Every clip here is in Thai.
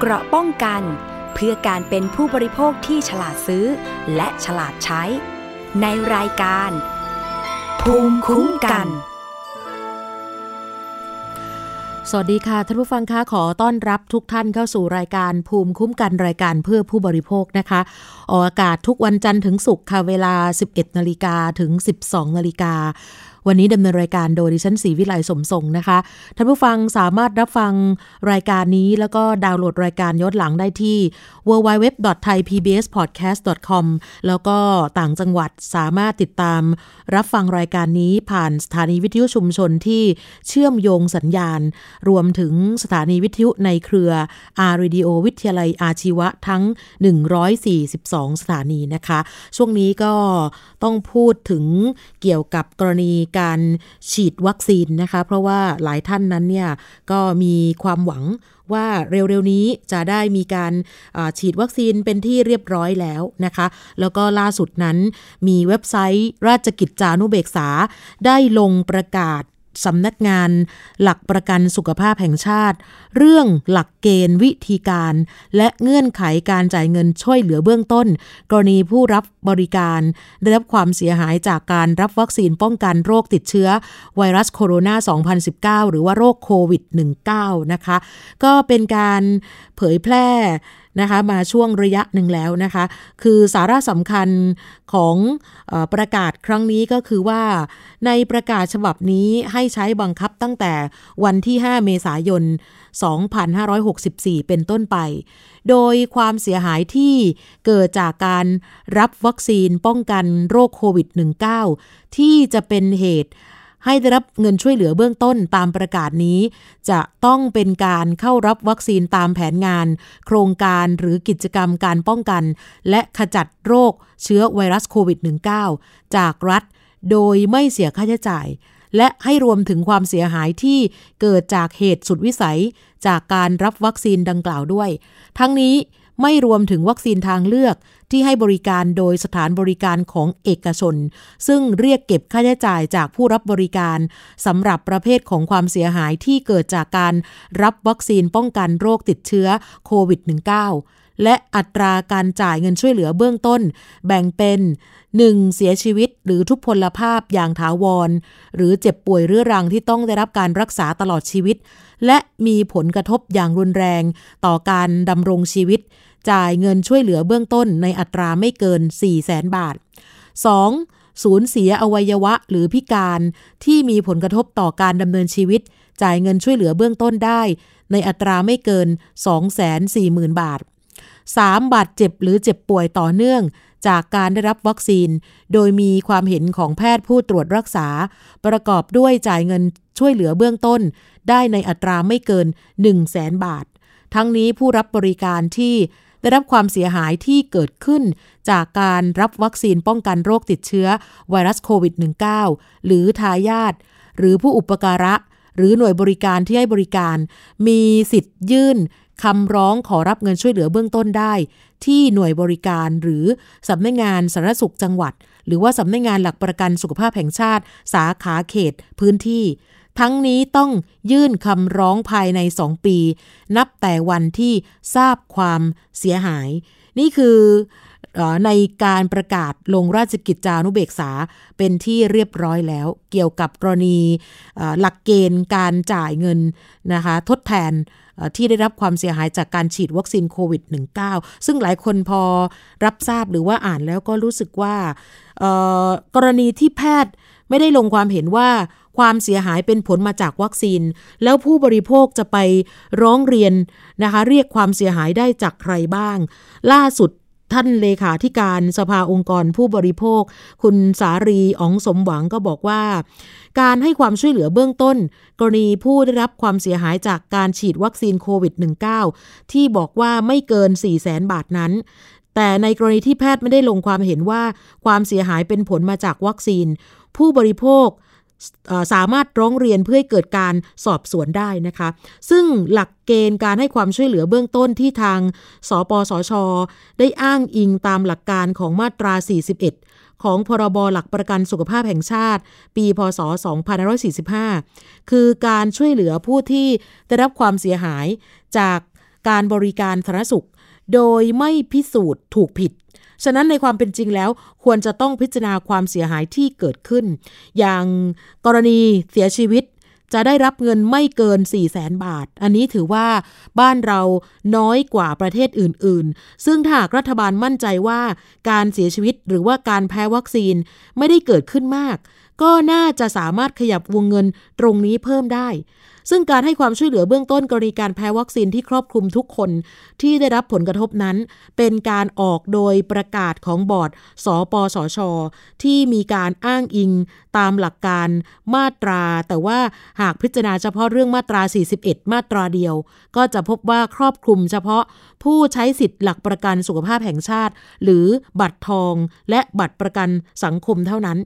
เกราะป้องกัน เพื่อการเป็นผู้บริโภคที่ฉลาดซื้อ และฉลาดใช้ ในรายการ ภูมิคุ้มกัน สวัสดีค่ะท่านผู้ฟังคะขอต้อนรับทุกท่านเข้าสู่รายการภูมิคุ้มกันรายการเพื่อผู้บริโภคนะคะออกอากาศทุกวันจันทร์ถึงศุกร์ค่ะเวลา 11นาฬิกาถึง 12นาฬิกา วันนี้ดำเนินรายการโดยดิฉันศรีวิไลสมทรงนะคะ ท่านผู้ฟังสามารถรับฟังรายการนี้แล้วก็ดาวน์โหลดรายการย้อนหลังได้ที่ www.thaipbspodcast.com แล้วก็ต่างจังหวัดสามารถติดตาม รับฟังรายการนี้ผ่านสถานีวิทยุชุมชนที่เชื่อมโยงสัญญาณ รวมถึงสถานีวิทยุในเครือ R Radio วิทยาลัยอาชีวะทั้ง 142 สถานีนะคะ ช่วงนี้ก็ต้องพูดถึงเกี่ยวกับกรณีการฉีดวัคซีนนะคะ เพราะว่าหลายท่านนั้นเนี่ยก็มีความหวังว่าเร็วๆนี้จะได้มีการฉีดวัคซีนเป็นที่เรียบร้อยแล้วนะคะ แล้วก็ล่าสุดนั้นมีเว็บไซต์ราชกิจจานุเบกษา ได้ลงประกาศ สำนักงาน หลักประกันสุขภาพแห่งชาติ เรื่องหลักเกณฑ์วิธีการ และเงื่อนไขการจ่ายเงินช่วยเหลือเบื้องต้น กรณีผู้รับบริการได้รับความเสียหายจากการรับวัคซีนป้องกันโรคติดเชื้อ ไวรัสโคโรนา 2019 หรือว่าโรคโควิด -19 นะคะ ก็เป็นการเผยแพร่ นะคะมาช่วงระยะหนึ่งแล้วนะคะ คือสาระสำคัญของอประกาศครั้งนี้ก็คือว่า ในประกาศฉบับนี้ให้ใช้บังคับตั้งแต่วันที่ 5 เมษายน 2564 เป็นต้นไป โดยความเสียหายที่เกิดจากการรับวัคซีนป้องกันโรคโควิด -19 ที่จะเป็นเหตุ ให้ได้รับเงินช่วยเหลือเบื้องต้นตามประกาศนี้ จะต้องเป็นการเข้ารับวัคซีนตามแผนงาน โครงการหรือกิจกรรมการป้องกัน และขจัดโรคเชื้อไวรัสโควิด -19 จากรัฐ โดยไม่เสียค่าใช้จ่าย และให้รวมถึงความเสียหายที่เกิดจากเหตุสุดวิสัย จากการรับวัคซีนดังกล่าวด้วย ทั้งนี้ไม่รวมถึงวัคซีนทางเลือก ที่ให้บริการโดยสถานบริการของเอกชน ซึ่งเรียกเก็บค่าใช้จ่ายจากผู้รับบริการสำหรับประเภทของความเสียหายที่เกิดจากการรับวัคซีนป้องกันโรคติดเชื้อโควิด -19 และอัตราการจ่ายเงินช่วยเหลือเบื้องต้น แบ่งเป็น 1. เสียชีวิตหรือทุพพลภาพอย่างถาวร หรือเจ็บป่วยเรื้อรังที่ต้องได้รับการรักษาตลอดชีวิต และมีผลกระทบอย่างรุนแรงต่อการดำรงชีวิต จ่ายเงินช่วยเหลือเบื้องต้นในอัตราไม่เกิน 4 0 0แสนบาท 2. สูญเสียอวัยวะหรือพิการที่มีผลกระทบต่อการดำเนินชีวิต จ่ายเงินช่วยเหลือเบื้องต้นได้ ในอัตราไม่เกิน 240,000 บาท 3. บาดเจ็บหรือเจ็บป่วยต่อเนื่อง จากการได้รับวัคซีน โดยมีความเห็นของแพทย์ผู้ตรวจรักษา ประกอบด้วยจ่ายเงินช่วยเหลือเบื้องต้น ได้ในอัตราไม่เกิน 1 0 0 0 0แสนบาท ทั้งนี้ผู้รับบริการที่ ได้รับความเสียหายที่เกิดขึ้น จากการรับวัคซีนป้องกันโรคติดเชื้อไวรัสโควิด -19 หรือทายาทหรือผู้อุปการะ หรือหน่วยบริการที่ให้บริการ มีสิทธิ์ยื่นคำร้องขอรับเงินช่วยเหลือเบื้องต้นได้ ที่หน่วยบริการหรือสำนักงงานสาธารณสุขจังหวัด หรือว่าสำนักงงานหลักประกันสุขภาพแห่งชาติ สาขาเขต พื้นที่ ทั้งนี้ต้องยื่นคำร้องภายใน 2 ปี นับแต่วันที่ทราบความเสียหาย นี่คือในการประกาศลงราชกิจจานุเบกษาเป็นที่เรียบร้อยแล้ว เกี่ยวกับกรณีหลักเกณฑ์การจ่ายเงินนะคะทดแทนที่ได้รับความเสียหายจากการฉีดวัคซีนโควิด -19 ซึ่งหลายคนพอรับทราบหรือว่าอ่านแล้วก็รู้สึกว่ากรณีที่แพทย์ไม่ได้ลงความเห็นว่า ความเสียหายเป็นผลมาจากวัคซีน แล้วผู้บริโภคจะไปร้องเรียนนะคะ เรียกความเสียหายได้จากใครบ้าง ล่าสุดท่านเลขาธิการสภาองค์กรผู้บริโภค คุณสารีอองสมหวังก็บอกว่า การให้ความช่วยเหลือเบื้องต้น กรณีผู้ได้รับความเสียหายจากการฉีดวัคซีนโควิด -19 ที่บอกว่าไม่เกิน 4 0 0แสนบาทนั้น แต่ในกรณีที่แพทย์ไม่ได้ลงความเห็นว่าความเสียหายเป็นผลมาจากวัคซีน ผู้บริโภค สามารถร้องเรียนเพื่อให้เกิดการสอบสวนได้นะคะ ซึ่งหลักเกณฑ์การให้ความช่วยเหลือเบื้องต้นที่ทาง สปสช ได้อ้างอิงตามหลักการของมาตรา 41 ของพรบหลักประกันสุขภาพแห่งชาติ ปี พศ 2545 คือการช่วยเหลือผู้ที่ได้รับความเสียหายจากการบริการสาธารณสุข โดยไม่พิสูจน์ถูกผิด ฉะนั้นในความเป็นจริงแล้วควรจะต้องพิจารณาความเสียหายที่เกิดขึ้น อย่างกรณีเสียชีวิตจะได้รับเงินไม่เกิน 4 0 0แสนบาท อันนี้ถือว่าบ้านเราน้อยกว่าประเทศอื่น ๆ ซึ่งถ้ารัฐบาลมั่นใจว่าการเสียชีวิตหรือว่าการแพ้วัคซีนไม่ได้เกิดขึ้นมาก ก็น่าจะสามารถขยับวงเงินตรงนี้เพิ่มได้ ซึ่งการให้ความช่วยเหลือเบื้องต้นกรณีการแพ้วัคซีนที่ครอบคลุมทุกคนที่ได้รับผลกระทบนั้น เป็นการออกโดยประกาศของบอร์ด สปสช ที่มีการอ้างอิงตามหลักการมาตรา แต่ว่าหากพิจารณาเฉพาะเรื่องมาตรา 41 มาตราเดียว ก็จะพบว่าครอบคลุมเฉพาะผู้ใช้สิทธิ์หลักประกันสุขภาพแห่งชาติ หรือบัตรทองและบัตรประกันสังคมเท่านั้น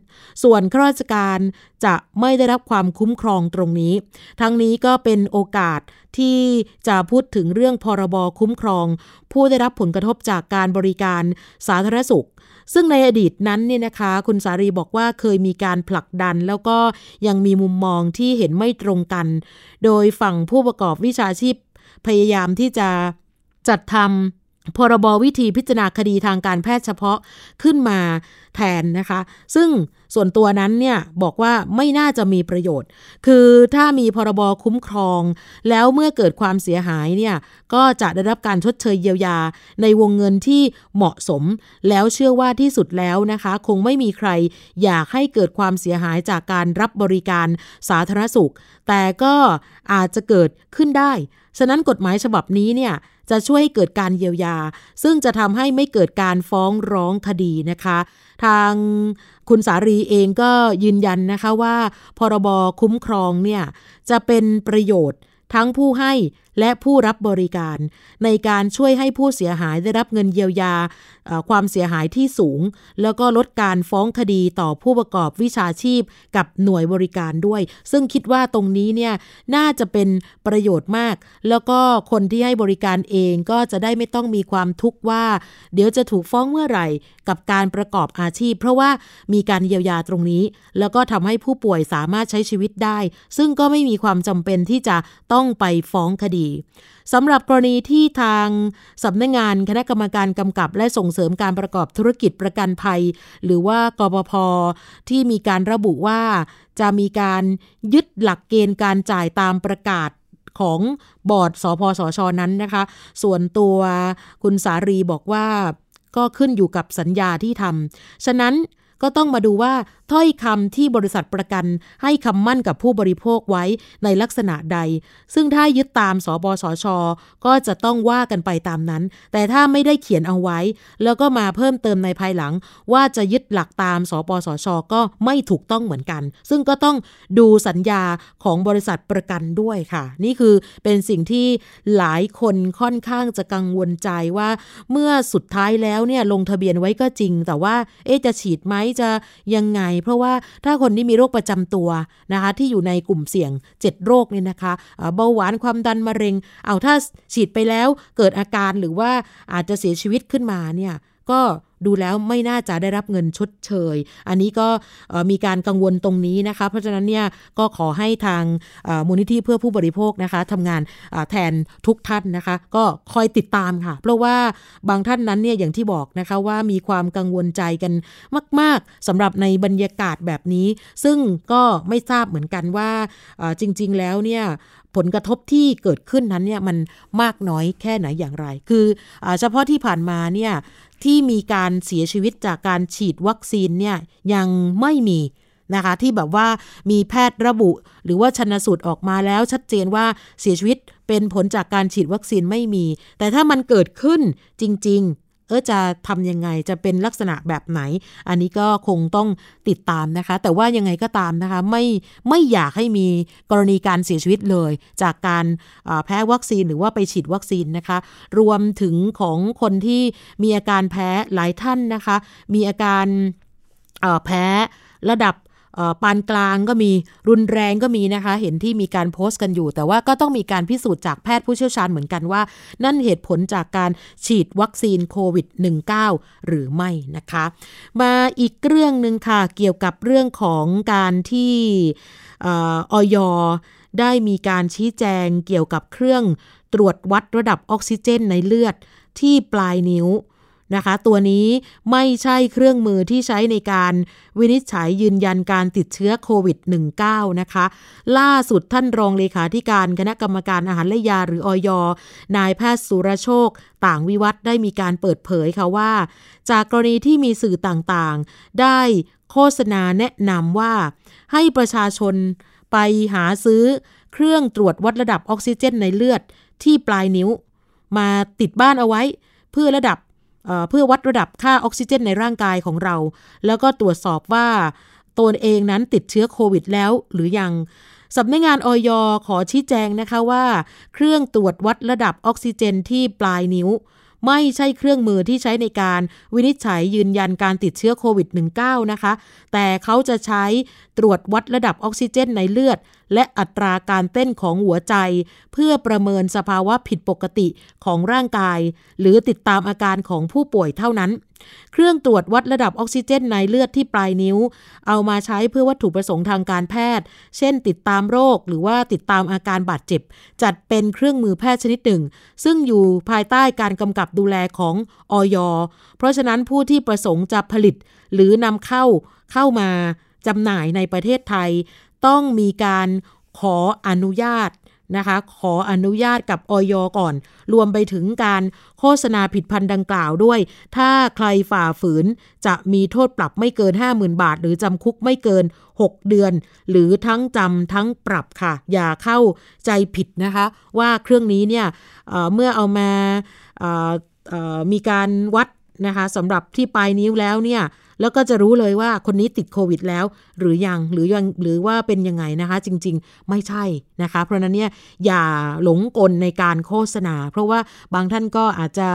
ส่วนข้าราชการจะไม่ได้รับความคุ้มครองตรงนี้ ทั้งนี้ก็เป็นโอกาสที่จะพูดถึงเรื่องพรบคุ้มครอง ผู้ได้รับผลกระทบจากการบริการสาธารณสุข ซึ่งในอดีตนั้นเนี่ยนะคะ คุณสารีบอกว่าเคยมีการผลักดัน แล้วก็ยังมีมุมมองที่เห็นไม่ตรงกัน โดยฝั่งผู้ประกอบวิชาชีพ พยายามที่จะ จัดทำพรบวิธีพิจารณาคดีทางการแพทย์เฉพาะขึ้นมาแทนนะคะ ซึ่งส่วนตัวนั้นเนี่ยบอกว่าไม่น่าจะมีประโยชน์ คือถ้ามีพรบคุ้มครอง แล้วเมื่อเกิดความเสียหายเนี่ยก็จะได้รับการชดเชยเยียวยา ในวงเงินที่เหมาะสม แล้วเชื่อว่าที่สุดแล้วนะคะ คงไม่มีใครอยากให้เกิดความเสียหายจากการรับบริการสาธารณสุข แต่ก็อาจจะเกิดขึ้นได้ ฉะนั้นกฎหมายฉบับนี้เนี่ยจะช่วยให้เกิดการเยียวยา ซึ่งจะทำให้ไม่เกิดการฟ้องร้องคดีนะคะ ทางคุณสารีเองก็ยืนยันนะคะว่า พรบคุ้มครองเนี่ยจะเป็นประโยชน์ทั้งผู้ให้และผู้รับบริการ ในการช่วยให้ผู้เสียหายได้รับเงินเยียวยาความเสียหายที่สูง แล้วก็ลดการฟ้องคดีต่อผู้ประกอบวิชาชีพกับหน่วยบริการด้วย ซึ่งคิดว่าตรงนี้เนี่ยน่าจะเป็นประโยชน์มาก แล้วก็คนที่ให้บริการเองก็จะได้ไม่ต้องมีความทุกข์ว่า เดี๋ยวจะถูกฟ้องเมื่อไหร่กับการประกอบอาชีพ เพราะว่ามีการเยียวยาตรงนี้ แล้วก็ทำให้ผู้ป่วยสามารถใช้ชีวิตได้ ซึ่งก็ไม่มีความจำเป็นที่จะต้องไปฟ้องคดีสำหรับกรณีที่ทางสำนักงงานคณะกรรมการกำกับ และส่งเสริมการประกอบธุรกิจประกันภัย หรือว่ากบพที่มีการระบุว่าจะมีการยึดหลักเกณฑ์การจ่ายตามประกาศของบอร์ดสพสชนั้นนะคะ ส่วนตัวคุณสารีบอกว่าก็ขึ้นอยู่กับสัญญาที่ทำฉะนั้นก็ต้องมาดูว่า ถ้อยคำที่บริษัทประกันให้คำมั่นกับผู้บริโภคไว้ในลักษณะใด ซึ่งถ้ายึดตามสบสช ก็จะต้องว่ากันไปตามนั้น แต่ถ้าไม่ได้เขียนเอาไว้ แล้วก็มาเพิ่มเติมในภายหลัง ว่าจะยึดหลักตามสปสช ก็ไม่ถูกต้องเหมือนกัน ซึ่งก็ต้องดูสัญญาของบริษัทประกันด้วยค่ะ นี่คือเป็นสิ่งที่หลายคนค่อนข้างจะกังวลใจว่า เมื่อสุดท้ายแล้วเนี่ยลงทะเบียนไว้ก็จริง แต่ว่าเอ๊จะฉีดไหมจะยังไงเพราะว่าถ้าคนที่มีโรคประจำตัวนะคะที่อยู่ในกลุ่มเสี่ยง 7 โรคเนี่ยนะคะเบาหวานความดันมะเร็ง เอาถ้าฉีดไปแล้วเกิดอาการหรือว่าอาจจะเสียชีวิตขึ้นมาเนี่ยก็ ดูแล้วไม่น่าจะได้รับเงินชดเชย อันนี้ก็มีการกังวลตรงนี้นะคะ เพราะฉะนั้นเนี่ยก็ขอให้ทางมูลนิธิเพื่อผู้บริโภคนะคะทำงานแทนทุกท่านนะคะ ก็คอยติดตามค่ะ เพราะว่าบางท่านนั้นเนี่ยอย่างที่บอกนะคะว่ามีความกังวลใจกันมาก ๆสำหรับในบรรยากาศแบบนี้ ซึ่งก็ไม่ทราบเหมือนกันว่าจริง ๆ แล้วเนี่ย ผลกระทบที่เกิดขึ้นนั้นเนี่ยมันมากน้อยแค่ไหนอย่างไร คืออเฉพาะที่ผ่านมาเนี่ยที่มีการเสียชีวิตจากการฉีดวัคซีนเนี่ยยังไม่มีนะคะที่แบบว่ามีแพทย์ระบุ หรือว่าชนสูตรออกมาแล้วชัดเจนว่าเสียชีวิตเป็นผลจากการฉีดวัคซีนไม่มี แต่ถ้ามันเกิดขึ้นจริง เออจะทำยังไงจะเป็นลักษณะแบบไหน อันนี้ก็คงต้องติดตามนะคะ แต่ว่ายังไงก็ตามนะคะไม่ไม่อยากให้มีกรณีการเสียชีวิตเลย จากการแพ้วัคซีนหรือว่าไปฉีดวัคซีนนะคะ รวมถึงของคนที่มีอาการแพ้หลายท่านนะคะ มีอาการแพ้ระดับ ปานกลางก็มีรุนแรงก็มีนะคะ เห็นที่มีการโพสต์กันอยู่ แต่ว่าก็ต้องมีการพิสูจน์จากแพทย์ผู้เชี่ยวชาญเหมือนกันว่า นั่นเหตุผลจากการฉีดวัคซีนโควิด -19 หรือไม่นะคะ มาอีกเรื่องหนึ่งค่ะ เกี่ยวกับเรื่องของการที่ออยได้มีการชี้แจงเกี่ยวกับเครื่องตรวจวัดระดับออกซิเจนในเลือดที่ปลายนิ้ว นะคะ ตัวนี้ไม่ใช่เครื่องมือที่ใช้ในการวินิจฉัยยืนยันการติดเชื้อโควิด -19 นะคะ ล่าสุดท่านรองเลขาธิการคณะกรรมการอาหารและยาหรืออยนายแพทย์สุรโชค ต่างวิวัฒได้มีการเปิดเผยค่ะว่า จากกรณีที่มีสื่อต่างๆ ได้โฆษณาแนะนำว่า ให้ประชาชนไปหาซื้อเครื่องตรวจวัดระดับออกซิเจนในเลือดที่ปลายนิ้ว มาติดบ้านเอาไว้ เพื่อระดับ เพื่อวัดระดับค่าออกซิเจนในร่างกายของเรา แล้วก็ตรวจสอบว่าตนเองนั้นติดเชื้อโควิดแล้วหรือยังสำนักงงานออยขอชี้แจงนะคะว่า เครื่องตรวจวัดระดับออกซิเจนที่ปลายนิ้ว ไม่ใช่เครื่องมือที่ใช้ในการวินิจฉัยยืนยันการติดเชื้อโควิด -19 นะคะ แต่เขาจะใช้ตรวจวัดระดับออกซิเจนในเลือด และอัตราการเต้นของหัวใจ เพื่อประเมินสภาวะผิดปกติของร่างกาย หรือติดตามอาการของผู้ป่วยเท่านั้น เครื่องตรวจวัดระดับออกซิเจนในเลือดที่ปลายนิ้ว เอามาใช้เพื่อวัตถุประสงค์ทางการแพทย์ เช่น ติดตามโรคหรือว่าติดตามอาการบาดเจ็บ จัดเป็นเครื่องมือแพทย์ชนิดหนึ่ง ซึ่งอยู่ภายใต้การกำกับดูแลของออยเพราะฉะนั้นผู้ที่ประสงค์จะผลิต หรือนำเข้าเข้ามาจำหน่ายในประเทศไทย ต้องมีการขออนุญาตนะคะขออนุญาตกับออยก่อน รวมไปถึงการโฆษณาผิดพันธ์ดังกล่าวด้วย ถ้าใครฝ่าฝืนจะมีโทษปรับไม่เกิน 50,000 บาท หรือจำคุกไม่เกิน 6 เดือน หรือทั้งจำทั้งปรับค่ะ อย่าเข้าใจผิดนะคะ ว่าเครื่องนี้เนี่ยเเมื่อเอามามีการวัดนะคะสำหรับที่ปลายนิ้วแล้วเนี่ย แล้วก็จะรู้เลยว่าคนนี้ติดโควิดแล้ว หรือยังหรือยังหรือว่าเป็นยังไงนะคะ จริง ๆ ไม่ใช่นะคะ เพราะนั้นเนี่ยอย่าหลงกลในการโฆษณา เพราะว่าบางท่านก็อาจจะ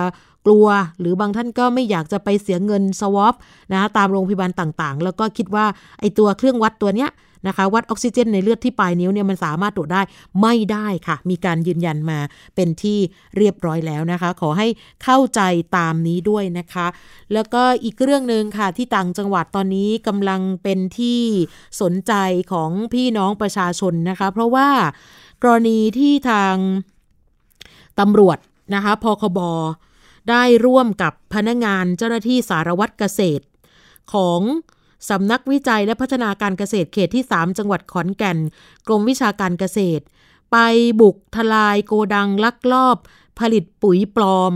กลัว หรือบางท่านก็ไม่อยากจะไปเสียเงินสวอปนะตามโรงพยาบาลต่างๆ แล้วก็คิดว่าไอตัวเครื่องวัดตัวเนี้ย นะคะ วัดออกซิเจนในเลือดที่ปลายนิ้วเนี่ยมันสามารถตรวจได้ไม่ได้ค่ะ มีการยืนยันมาเป็นที่เรียบร้อยแล้วนะคะ ขอให้เข้าใจตามนี้ด้วยนะคะ แล้วก็อีกเรื่องหนึ่งค่ะที่ต่างจังหวัดตอนนี้กำลังเป็นที่สนใจของพี่น้องประชาชนนะคะ เพราะว่ากรณีที่ทางตำรวจนะคะพคบได้ร่วมกับพนักงานเจ้าหน้าที่สารวัตรเกษตร ของ สำนักวิจัยและพัฒนาการเกษตรเขตที่ 3 จังหวัดขอนแก่น กรมวิชาการเกษตร ไปบุกทลายโกดังลักลอบ ผลิตปุ๋ยปลอม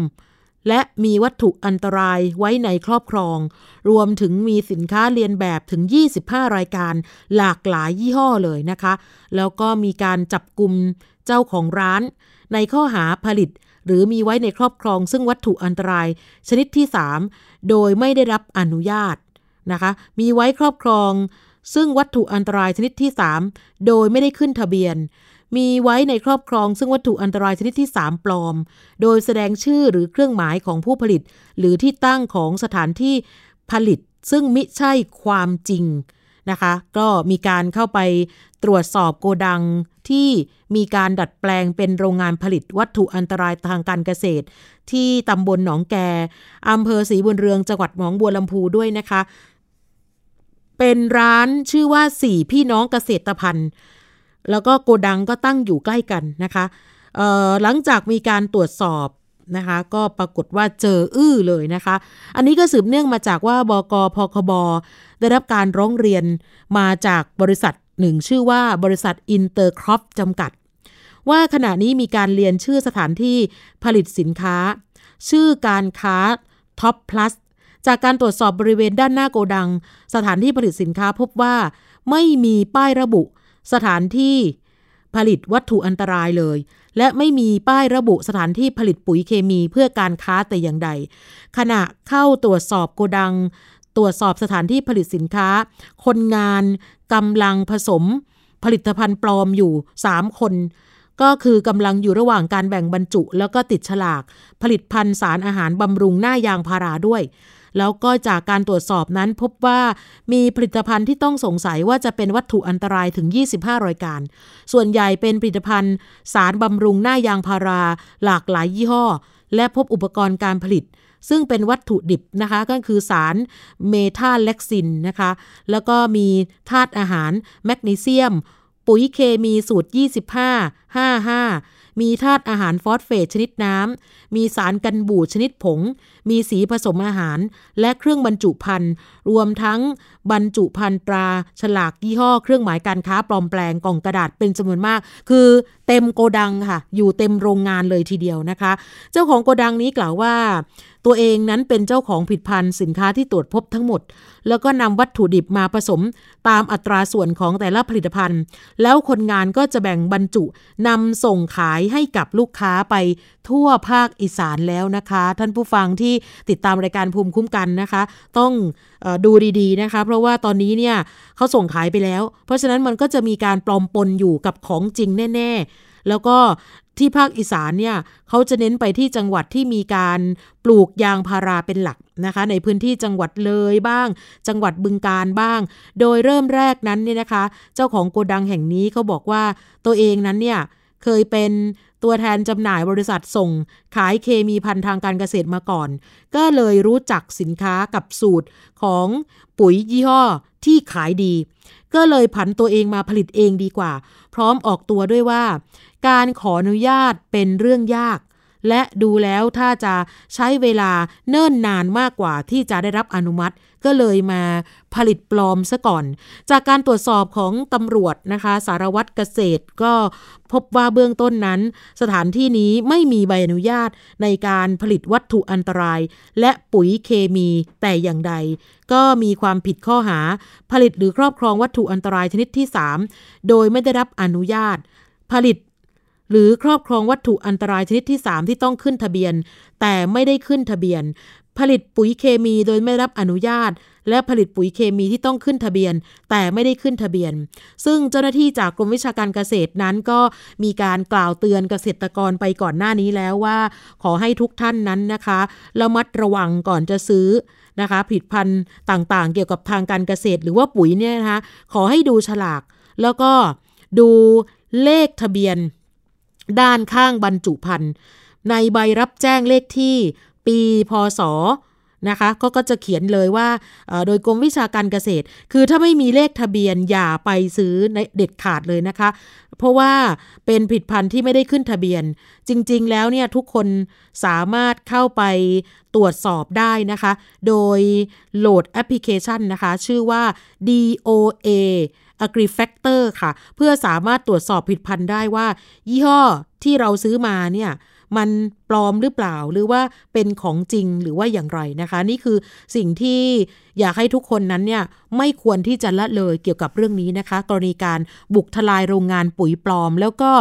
และมีวัตถุอันตรายไว้ในครอบครอง รวมถึงมีสินค้าเรียนแบบถึง 25 รายการ หลากหลายยี่ห้อเลยนะคะ แล้วก็มีการจับกลุ่มเจ้าของร้าน ในข้อหาผลิตหรือมีไว้ในครอบครองซึ่งวัตถุอันตราย ชนิดที่ 3 โดยไม่ได้รับอนุญาต นะคะ มีไว้ครอบครอง ซึ่งวัตถุอันตรายชนิดที่ 3 โดยไม่ได้ขึ้นทะเบียน มีไว้ในครอบครอง ซึ่งวัตถุอันตรายชนิดที่ 3 ปลอม โดยแสดงชื่อหรือเครื่องหมายของผู้ผลิต หรือที่ตั้งของสถานที่ผลิต ซึ่งมิใช่ความจริงนะคะ ก็มีการเข้าไปตรวจสอบโกดังที่มีการดัดแปลงเป็นโรงงานผลิตวัตถุอันตรายทางการเกษตร ที่ตำบลหนองแกอำเภอศรีบุญเรืองจังหวัดหนองบัวลำพูด้วยนะคะ เป็นร้านชื่อว่าสี่พี่น้องเกษตรพันธ์แล้วก็โกดังก็ตั้งอยู่ใกล้กันนะคะหลังจากมีการตรวจสอบนะคะ ก็ปรากฏว่าเจออื้อเลยนะคะ อันนี้ก็สืบเนื่องมาจากว่าบก.ปคบ.ได้รับการร้องเรียนมาจากบริษัทหนึ่งชื่อว่าบริษัทอินเตอร์ครอปจำกัด ว่าขณะนี้มีการเรียนชื่อสถานที่ผลิตสินค้า ชื่อการค้าท็อปพลัส จากการตรวจสอบบริเวณด้านหน้าโกดัง สถานที่ผลิตสินค้าพบว่า ไม่มีป้ายระบุ สถานที่ผลิตวัตถุอันตรายเลย และไม่มีป้ายระบุสถานที่ผลิตปุ๋ยเคมีเพื่อการค้าแต่อย่างใด ขณะเข้าตรวจสอบโกดัง ตรวจสอบสถานที่ผลิตสินค้า คนงานกำลังผสม ผลิตภัณฑ์ปลอมอยู่ 3 คน ก็คือกำลังอยู่ระหว่างการแบ่งบรรจุ แล้วก็ติดฉลาก ผลิตภัณฑ์สารอาหารบำรุงหน้ายางพาราด้วย แล้วก็จากการตรวจสอบนั้นพบว่ามีผลิตภัณฑ์ที่ต้องสงสัยว่าจะเป็นวัตถุอันตรายถึง 25 รายการ ส่วนใหญ่เป็นผลิตภัณฑ์ สารบำรุงหน้ายางพารา หลากหลายยี่ห้อ และพบอุปกรณ์การผลิต ซึ่งเป็นวัตถุดิบนะคะ ก็คือสารเมทาเล็กซินนะคะ แล้วก็มีธาตุอาหารแมกนีเซียม ปุ๋ยเคมีสูตร 25 55มีธาตุอาหารฟอสเฟตชนิดน้ำ มีสารกันบูดชนิดผง มีสีผสมอาหาร และเครื่องบรรจุภัณฑ์ รวมทั้งบรรจุภัณฑ์ตรา ฉลากยี่ห้อ เครื่องหมายการค้าปลอมแปลงกล่องกระดาษเป็นจำนวนมาก คือเต็มโกดังค่ะ อยู่เต็มโรงงานเลยทีเดียวนะคะ เจ้าของโกดังนี้กล่าวว่า ตัวเองนั้นเป็นเจ้าของผลิตภัณฑ์สินค้าที่ตรวจพบทั้งหมด แล้วก็นำวัตถุดิบมาผสมตามอัตราส่วนของแต่ละผลิตภัณฑ์ แล้วคนงานก็จะแบ่งบรรจุนำส่งขายให้กับลูกค้าไปทั่วภาคอีสานแล้วนะคะ ท่านผู้ฟังที่ติดตามรายการภูมิคุ้มกันนะคะ ต้องออดูดีๆนะคะ เพราะว่าตอนนี้เนี่ยเขาส่งขายไปแล้ว เพราะฉะนั้นมันก็จะมีการปลอมปนอยู่กับของจริงแน่ ๆ แล้วก็ที่ภาคอีสานเนี่ยเขาจะเน้นไปที่จังหวัดที่มีการปลูกยางพาราเป็นหลักนะคะ ในพื้นที่จังหวัดเลยบ้าง จังหวัดบึงการบ้าง โดยเริ่มแรกนั้นเนี่ยนะคะ เจ้าของโกดังแห่งนี้เขาบอกว่าตัวเองนั้นเนี่ย เคยเป็นตัวแทนจำหน่ายบริษัทส่ง ขายเคมีพันธุ์ทางการเกษตรมาก่อน ก็เลยรู้จักสินค้ากับสูตรของปุ๋ยยี่ห้อที่ขายดี ก็เลยผันตัวเองมาผลิตเองดีกว่า พร้อมออกตัวด้วยว่า การขออนุญาตเป็นเรื่องยาก และดูแล้วถ้าจะใช้เวลาเนิ่นนานมากกว่าที่จะได้รับอนุมัติ ก็เลยมาผลิตปลอมซะก่อน จากการตรวจสอบของตำรวจนะคะ สารวัตรเกษตรก็พบว่าเบื้องต้นนั้น สถานที่นี้ไม่มีใบอนุญาตในการผลิตวัตถุอันตราย และปุ๋ยเคมีแต่อย่างใด ก็มีความผิดข้อหาผลิตหรือครอบครองวัตถุอันตรายชนิดที่ 3 โดยไม่ได้รับอนุญาต ผลิตหรือครอบครองวัตถุอันตรายชนิดที่ 3 ที่ต้องขึ้นทะเบียน แต่ไม่ได้ขึ้นทะเบียน ผลิตปุ๋ยเคมีโดยไม่รับอนุญาต และผลิตปุ๋ยเคมีที่ต้องขึ้นทะเบียน แต่ไม่ได้ขึ้นทะเบียน ซึ่งเจ้าหน้าที่จากกรมวิชาการเกษตรนั้นก็มีการกล่าวเตือนเกษตรกรไปก่อนหน้านี้แล้วว่า ขอให้ทุกท่านนั้นนะคะระมัดระวังก่อนจะซื้อนะคะผลิตภัณฑ์ต่างๆ เกี่ยวกับทางการเกษตร หรือว่าปุ๋ยเนี่ยนะคะขอให้ดูฉลาก แล้วก็ดูเลขทะเบียน ด้านข้างบรรจุภัณฑ์ในใบรับแจ้งเลขที่ ปีพศนะคะก็ก็จะเขียนเลยว่าโดยกรมวิชาการเกษตร คือถ้าไม่มีเลขทะเบียนอย่าไปซื้อในเด็ดขาดเลยนะคะ เพราะว่าเป็นผลิตภัณฑ์ที่ไม่ได้ขึ้นทะเบียน จริง ๆ แล้วเนี่ยทุกคนสามารถเข้าไปตรวจสอบได้นะคะ โดยโหลดแอปพลิเคชันนะคะ ชื่อว่า DOA AgriFactor ค่ะ เพื่อสามารถตรวจสอบผลิตภัณฑ์ได้ว่า ยี่ห้อที่เราซื้อมาเนี่ย มันปลอมหรือเปล่าหรือว่าเป็นของจริงหรือว่าอย่างไรนะคะ นี่คือสิ่งที่อยากให้ทุกคนนั้นเนี่ยไม่ควรที่จะละเลยเกี่ยวกับเรื่องนี้นะคะ กรณีการบุกทลายโรงงานปุ๋ยปลอม แล้วก็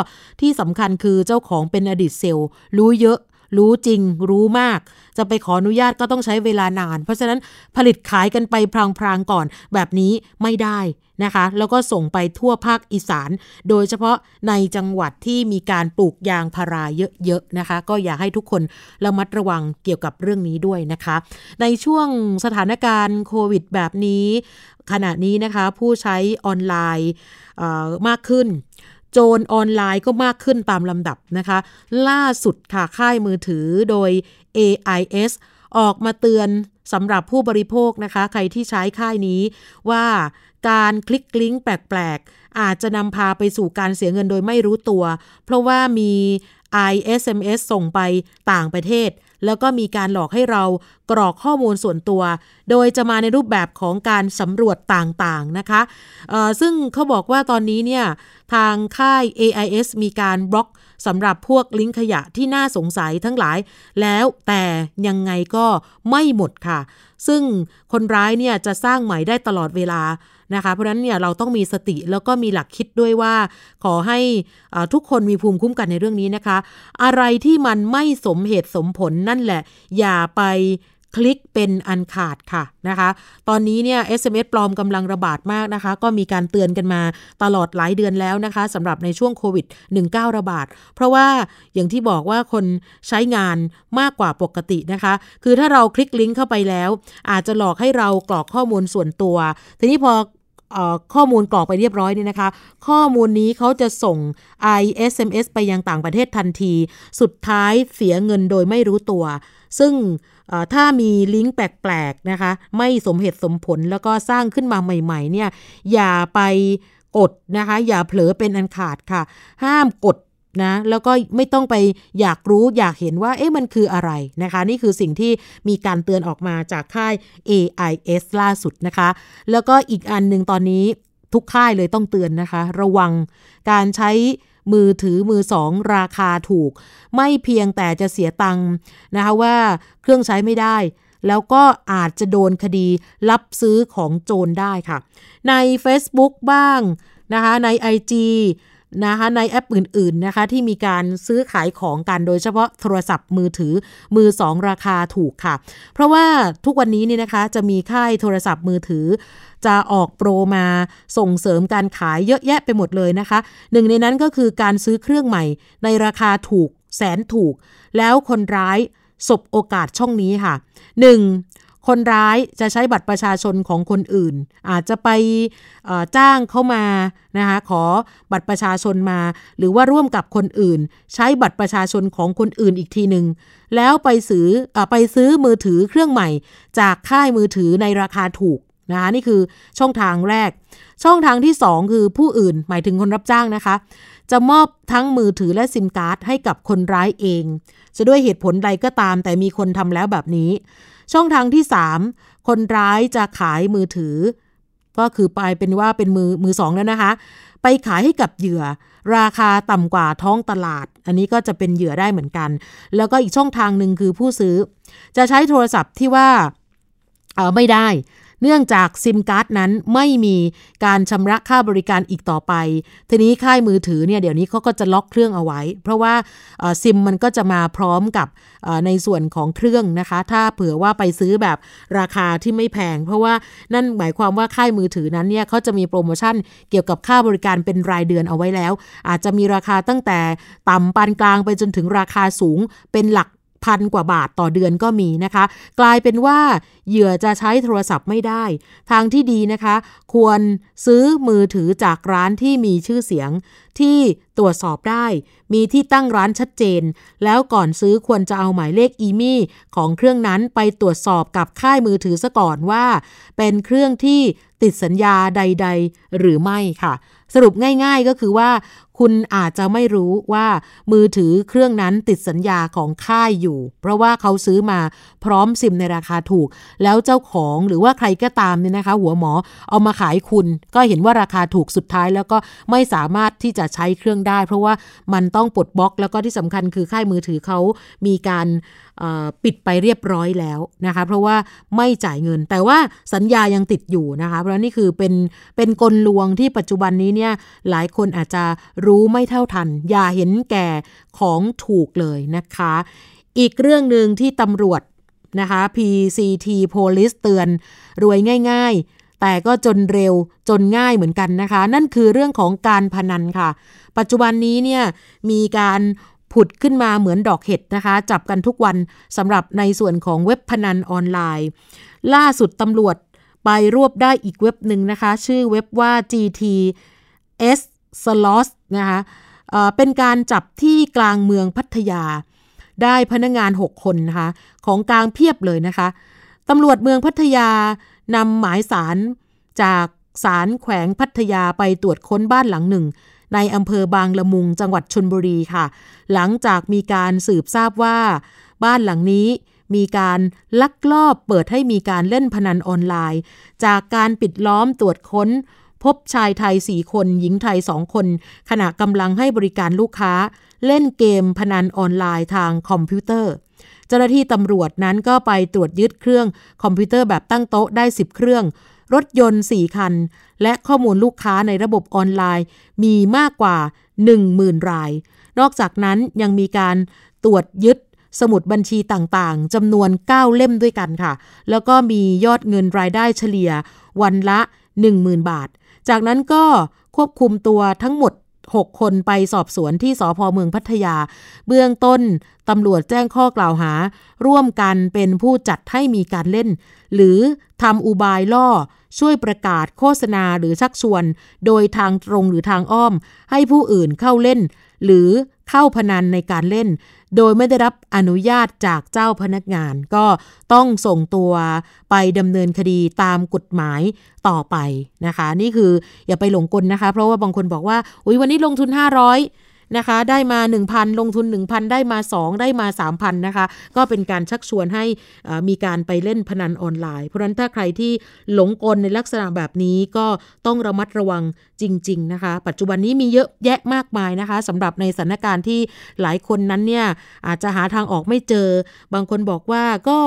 ที่สำคัญคือเจ้าของเป็นอดีตเซลล์รู้เยอะ รู้จริงรู้มาก จะไปขออนุญาตก็ต้องใช้เวลานาน เพราะฉะนั้นผลิตขายกันไปพรางๆก่อน แบบนี้ไม่ได้นะคะ แล้วก็ส่งไปทั่วภาคอีสาน โดยเฉพาะในจังหวัดที่มีการปลูกยางพาราเยอะๆนะคะ ก็อยากให้ทุกคนระมัดระวังเกี่ยวกับเรื่องนี้ด้วยนะคะ ในช่วงสถานการณ์โควิดแบบนี้ ขณะนี้นะคะผู้ใช้ออนไลน์มากขึ้น โจรออนไลน์ก็มากขึ้นตามลำดับนะคะ ล่าสุดค่ะค่ายมือถือโดย AIS ออกมาเตือนสำหรับผู้บริโภคนะคะ ใครที่ใช้ค่ายนี้ว่าการคลิกลิงก์แปลกๆ อาจจะนำพาไปสู่การเสียเงินโดยไม่รู้ตัว เพราะว่ามี ISMS ส่งไปต่างประเทศ แล้วก็มีการหลอกให้เรากรอกข้อมูลส่วนตัว โดยจะมาในรูปแบบของการสำรวจต่างๆนะคะซึ่งเขาบอกว่าตอนนี้เนี่ยทางค่าย AIS มีการบล็อกสำหรับพวกลิงก์ขยะที่น่าสงสัยทั้งหลาย แล้วแต่ยังไงก็ไม่หมดค่ะ ซึ่งคนร้ายเนี่ยจะสร้างใหม่ได้ตลอดเวลา นะคะ เพราะฉะนั้นเนี่ยเราต้องมีสติแล้วก็มีหลักคิดด้วยว่า ขอให้ทุกคนมีภูมิคุ้มกันในเรื่องนี้นะคะ อะไรที่มันไม่สมเหตุสมผลนั่นแหละ อย่าไปคลิกเป็นอันขาดค่ะนะคะ ตอนนี้เนี่ย SMS ปลอมกำลังระบาดมากนะคะ ก็มีการเตือนกันมาตลอดหลายเดือนแล้วนะคะสำหรับในช่วงโควิด -19 ระบาด เพราะว่าอย่างที่บอกว่าคนใช้งานมากกว่าปกตินะคะ คือถ้าเราคลิกลิงก์เข้าไปแล้ว อาจจะหลอกให้เรากรอกข้อมูลส่วนตัว ทีนี้พอ ข้อมูลกรอกไปเรียบร้อยเนี่ยนะคะ ข้อมูลนี้เขาจะส่ง ISMS ไปยังต่างประเทศทันที สุดท้ายเสียเงินโดยไม่รู้ตัว ซึ่งถ้ามีลิงก์แปลกๆนะคะ ไม่สมเหตุสมผลแล้วก็สร้างขึ้นมาใหม่ๆเนี่ยอย่าไปกดนะคะ อย่าเผลอเป็นอันขาดค่ะ ห้ามกด นะแล้วก็ไม่ต้องไปอยากรู้อยากเห็นว่าเอ๊ะมันคืออะไรนะคะ นี่คือสิ่งที่มีการเตือนออกมาจากค่าย AIS ล่าสุดนะคะ แล้วก็อีกอันหนึ่งตอนนี้ทุกค่ายเลยต้องเตือนนะคะ ระวังการใช้มือถือมือสองราคาถูก ไม่เพียงแต่จะเสียตังค์นะคะว่าเครื่องใช้ไม่ได้ แล้วก็อาจจะโดนคดีรับซื้อของโจรได้ค่ะ ใน Facebook บ้างนะคะใน IG นะคะในแอปอื่นๆนะคะที่มีการซื้อขายของกันโดยเฉพาะโทรศัพท์มือถือมือสองราคาถูกค่ะ เพราะว่าทุกวันนี้นี่นะคะจะมีค่ายโทรศัพท์มือถือ จะออกโปรมาส่งเสริมการขายเยอะแยะไปหมดเลยนะคะหนึ่งในนั้นก็คือการซื้อเครื่องใหม่ ในราคาถูกแสนถูก แล้วคนร้ายสบโอกาสช่องนี้ค่ะ 1. คนร้ายจะใช้บัตรประชาชนของคนอื่น อาจจะไปจ้างเข้ามานะคะขอบัตรประชาชนมา หรือว่าร่วมกับคนอื่น ใช้บัตรประชาชนของคนอื่นอีกทีหนึ่งแล้วไปซื้ออไปซื้อมือถือเครื่องใหม่ จากค่ายมือถือในราคาถูกนะคะนี่คือช่องทางแรก ช่องทางที่ 2 คือผู้อื่นหมายถึงคนรับจ้างนะคะ จะมอบทั้งมือถือและซิมการ์ดให้กับคนร้ายเอง จะด้วยเหตุผลใดก็ตามแต่มีคนทำแล้วแบบนี้ ช่องทางที่ 3 คนร้ายจะขายมือถือ ก็คือไปเป็นว่าเป็นมือมือสองแล้วนะคะ ไปขายให้กับเหยื่อ ราคาต่ำกว่าท้องตลาด อันนี้ก็จะเป็นเหยื่อได้เหมือนกัน แล้วก็อีกช่องทางหนึ่งคือผู้ซื้อ จะใช้โทรศัพท์ที่ว่าเออไม่ได้ เนื่องจากซิมการ์ดนั้นไม่มีการชำระค่าบริการอีกต่อไป ทีนี้ค่ายมือถือเนี่ยเดี๋ยวนี้เขาก็จะล็อกเครื่องเอาไว้ เพราะว่าซิมมันก็จะมาพร้อมกับในส่วนของเครื่องนะคะ ถ้าเผื่อว่าไปซื้อแบบราคาที่ไม่แพง เพราะว่านั่นหมายความว่าค่ายมือถือนั้นเนี่ยเขาจะมีโปรโมชั่นเกี่ยวกับค่าบริการเป็นรายเดือนเอาไว้แล้ว อาจจะมีราคาตั้งแต่ต่ำปานกลางไปจนถึงราคาสูงเป็นหลัก พันกว่าบาทต่อเดือนก็มีนะคะ กลายเป็นว่าเหยื่อจะใช้โทรศัพท์ไม่ได้ ทางที่ดีนะคะ ควรซื้อมือถือจากร้านที่มีชื่อเสียง ที่ตรวจสอบได้ มีที่ตั้งร้านชัดเจน แล้วก่อนซื้อควรจะเอาหมายเลขอีมี่ของเครื่องนั้นไปตรวจสอบกับค่ายมือถือซะก่อนว่า เป็นเครื่องที่ติดสัญญาใด ๆ หรือไม่ค่ะ สรุปง่ายๆก็คือว่า คุณอาจจะไม่รู้ว่ามือถือเครื่องนั้นติดสัญญาของค่ายอยู่ เพราะว่าเขาซื้อมาพร้อมซิมในราคาถูก แล้วเจ้าของหรือว่าใครก็ตามเนี่ยนะคะ หัวหมอเอามาขายคุณ ก็เห็นว่าราคาถูกสุดท้ายแล้วก็ไม่สามารถที่จะใช้เครื่องได้ เพราะว่ามันต้องปลดบล็อก แล้วก็ที่สำคัญคือค่ายมือถือเขามีการปิดไปเรียบร้อยแล้วนะคะเพราะว่าไม่จ่ายเงิน แต่ว่าสัญญายังติดอยู่นะคะเพราะนี่คือเป็นเป็นกลลวงที่ปัจจุบันนี้เนี่ยหลายคนอาจจะรู้ไม่เท่าทัน อย่าเห็นแก่ของถูกเลยนะคะ อีกเรื่องหนึ่งที่ตำรวจนะคะ PCT Police เตือนรวยง่าย ๆ แต่ก็จนเร็วจนง่ายเหมือนกันนะคะ นั่นคือเรื่องของการพนันค่ะ ปัจจุบันนี้เนี่ยมีการผุดขึ้นมาเหมือนดอกเห็ดนะคะ จับกันทุกวันสำหรับในส่วนของเว็บพนันออนไลน์ ล่าสุดตำรวจไปรวบได้อีกเว็บหนึ่งนะคะ ชื่อเว็บว่า GTS Slots นะคะเป็นการจับที่กลางเมืองพัทยา ได้พนักงงาน 6 คนนะคะ ของกลางเพียบเลยนะคะตำรวจเมืองพัทยา นำหมายสารจากศาลแขวงพัทยาไปตรวจค้นบ้านหลังหนึ่ง ในอำเภอบางละมุงจังหวัดชนบุรีค่ะ หลังจากมีการสืบทราบว่า บ้านหลังนี้มีการลักลอบเปิดให้มีการเล่นพนันออนไลน์ จากการปิดล้อมตรวจค้น พบชายไทย 4 คน หญิงไทย 2 คน ขณะกำลังให้บริการลูกค้า เล่นเกมพนันออนไลน์ทางคอมพิวเตอร์ เจ้าหน้าที่ตำรวจนั้นก็ไปตรวจยึดเครื่องคอมพิวเตอร์แบบตั้งโต๊ะได้ 10 เครื่อง รถยนต์ 4 คัน และข้อมูลลูกค้าในระบบออนไลน์ มีมากกว่า 10,000 ราย นอกจากนั้นยังมีการตรวจยึดสมุดบัญชีต่างๆจำนวน 9 เล่มด้วยกันค่ะ แล้วก็มียอดเงินรายได้เฉลี่ยวันละ 10,000 บาท จากนั้นก็ควบคุมตัวทั้งหมด 6 คนไปสอบสวนที่สพเมืองพัทยา เบื้องต้นตำรวจแจ้งข้อกล่าวหา ร่วมกันเป็นผู้จัดให้มีการเล่น หรือทำอุบายล่อ ช่วยประกาศโฆษณาหรือชักชวน โดยทางตรงหรือทางอ้อม ให้ผู้อื่นเข้าเล่น หรือเข้าพนันในการเล่น โดยไม่ได้รับอนุญาตจากเจ้าพนักงาน ก็ต้องส่งตัวไปดำเนินคดีตามกฎหมายต่อไปนะคะ นี่คืออย่าไปหลงกลนะคะ เพราะว่าบางคนบอกว่า อุ้ยวันนี้ลงทุน 500 นะคะ ได้มา 1,000 ลงทุน 1,000 ได้มา 2 ได้มา 3,000 นะคะ ก็เป็นการชักชวนให้มีการไปเล่นพนันออนไลน์ เพราะฉะนั้นถ้าใครที่หลงกลในลักษณะแบบนี้ก็ต้องระมัดระวังจริง ๆ นะคะ ปัจจุบันนี้มีเยอะแยะมากมายนะคะสำหรับในสถานการณ์ที่หลายคนนั้นเนี่ยอาจจะหาทางออกไม่เจอ บางคนบอกว่าก็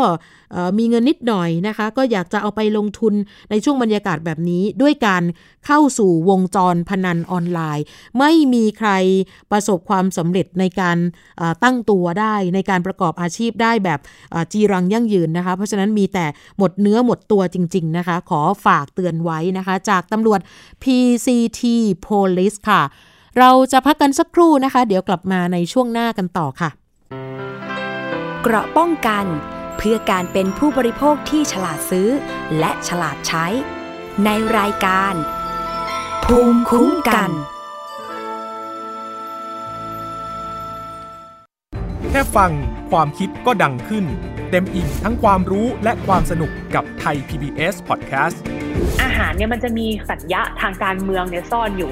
มีเงินนิดหน่อยนะคะ ก็อยากจะเอาไปลงทุนในช่วงบรรยากาศแบบนี้ด้วยการเข้าสู่วงจรพนันออนไลน์ ไม่มีใครประสบความสำเร็จในการตั้งตัวได้ในการประกอบอาชีพได้แบบจีรังยั่งยืนนะคะ เพราะฉะนั้นมีแต่หมดเนื้อหมดตัวจริง ๆ นะคะ ขอฝากเตือนไว้นะคะ จากตำรวจ PCT Police ค่ะ เราจะพักกันสักครู่นะคะ เดี๋ยวกลับมาในช่วงหน้ากันต่อค่ะ เกราะป้องกันเพื่อการเป็นผู้บริโภคที่ฉลาดซื้อ และฉลาดใช้ ในรายการ ภูมิคุ้มกัน แค่ฟังความคิดก็ดังขึ้น เต็มอิ่งทั้งความรู้และความสนุกกับไทย PBS Podcast อาหารเนี่ยมันจะมีสัญญะทางการเมืองเนี่ยซ่อนอยู่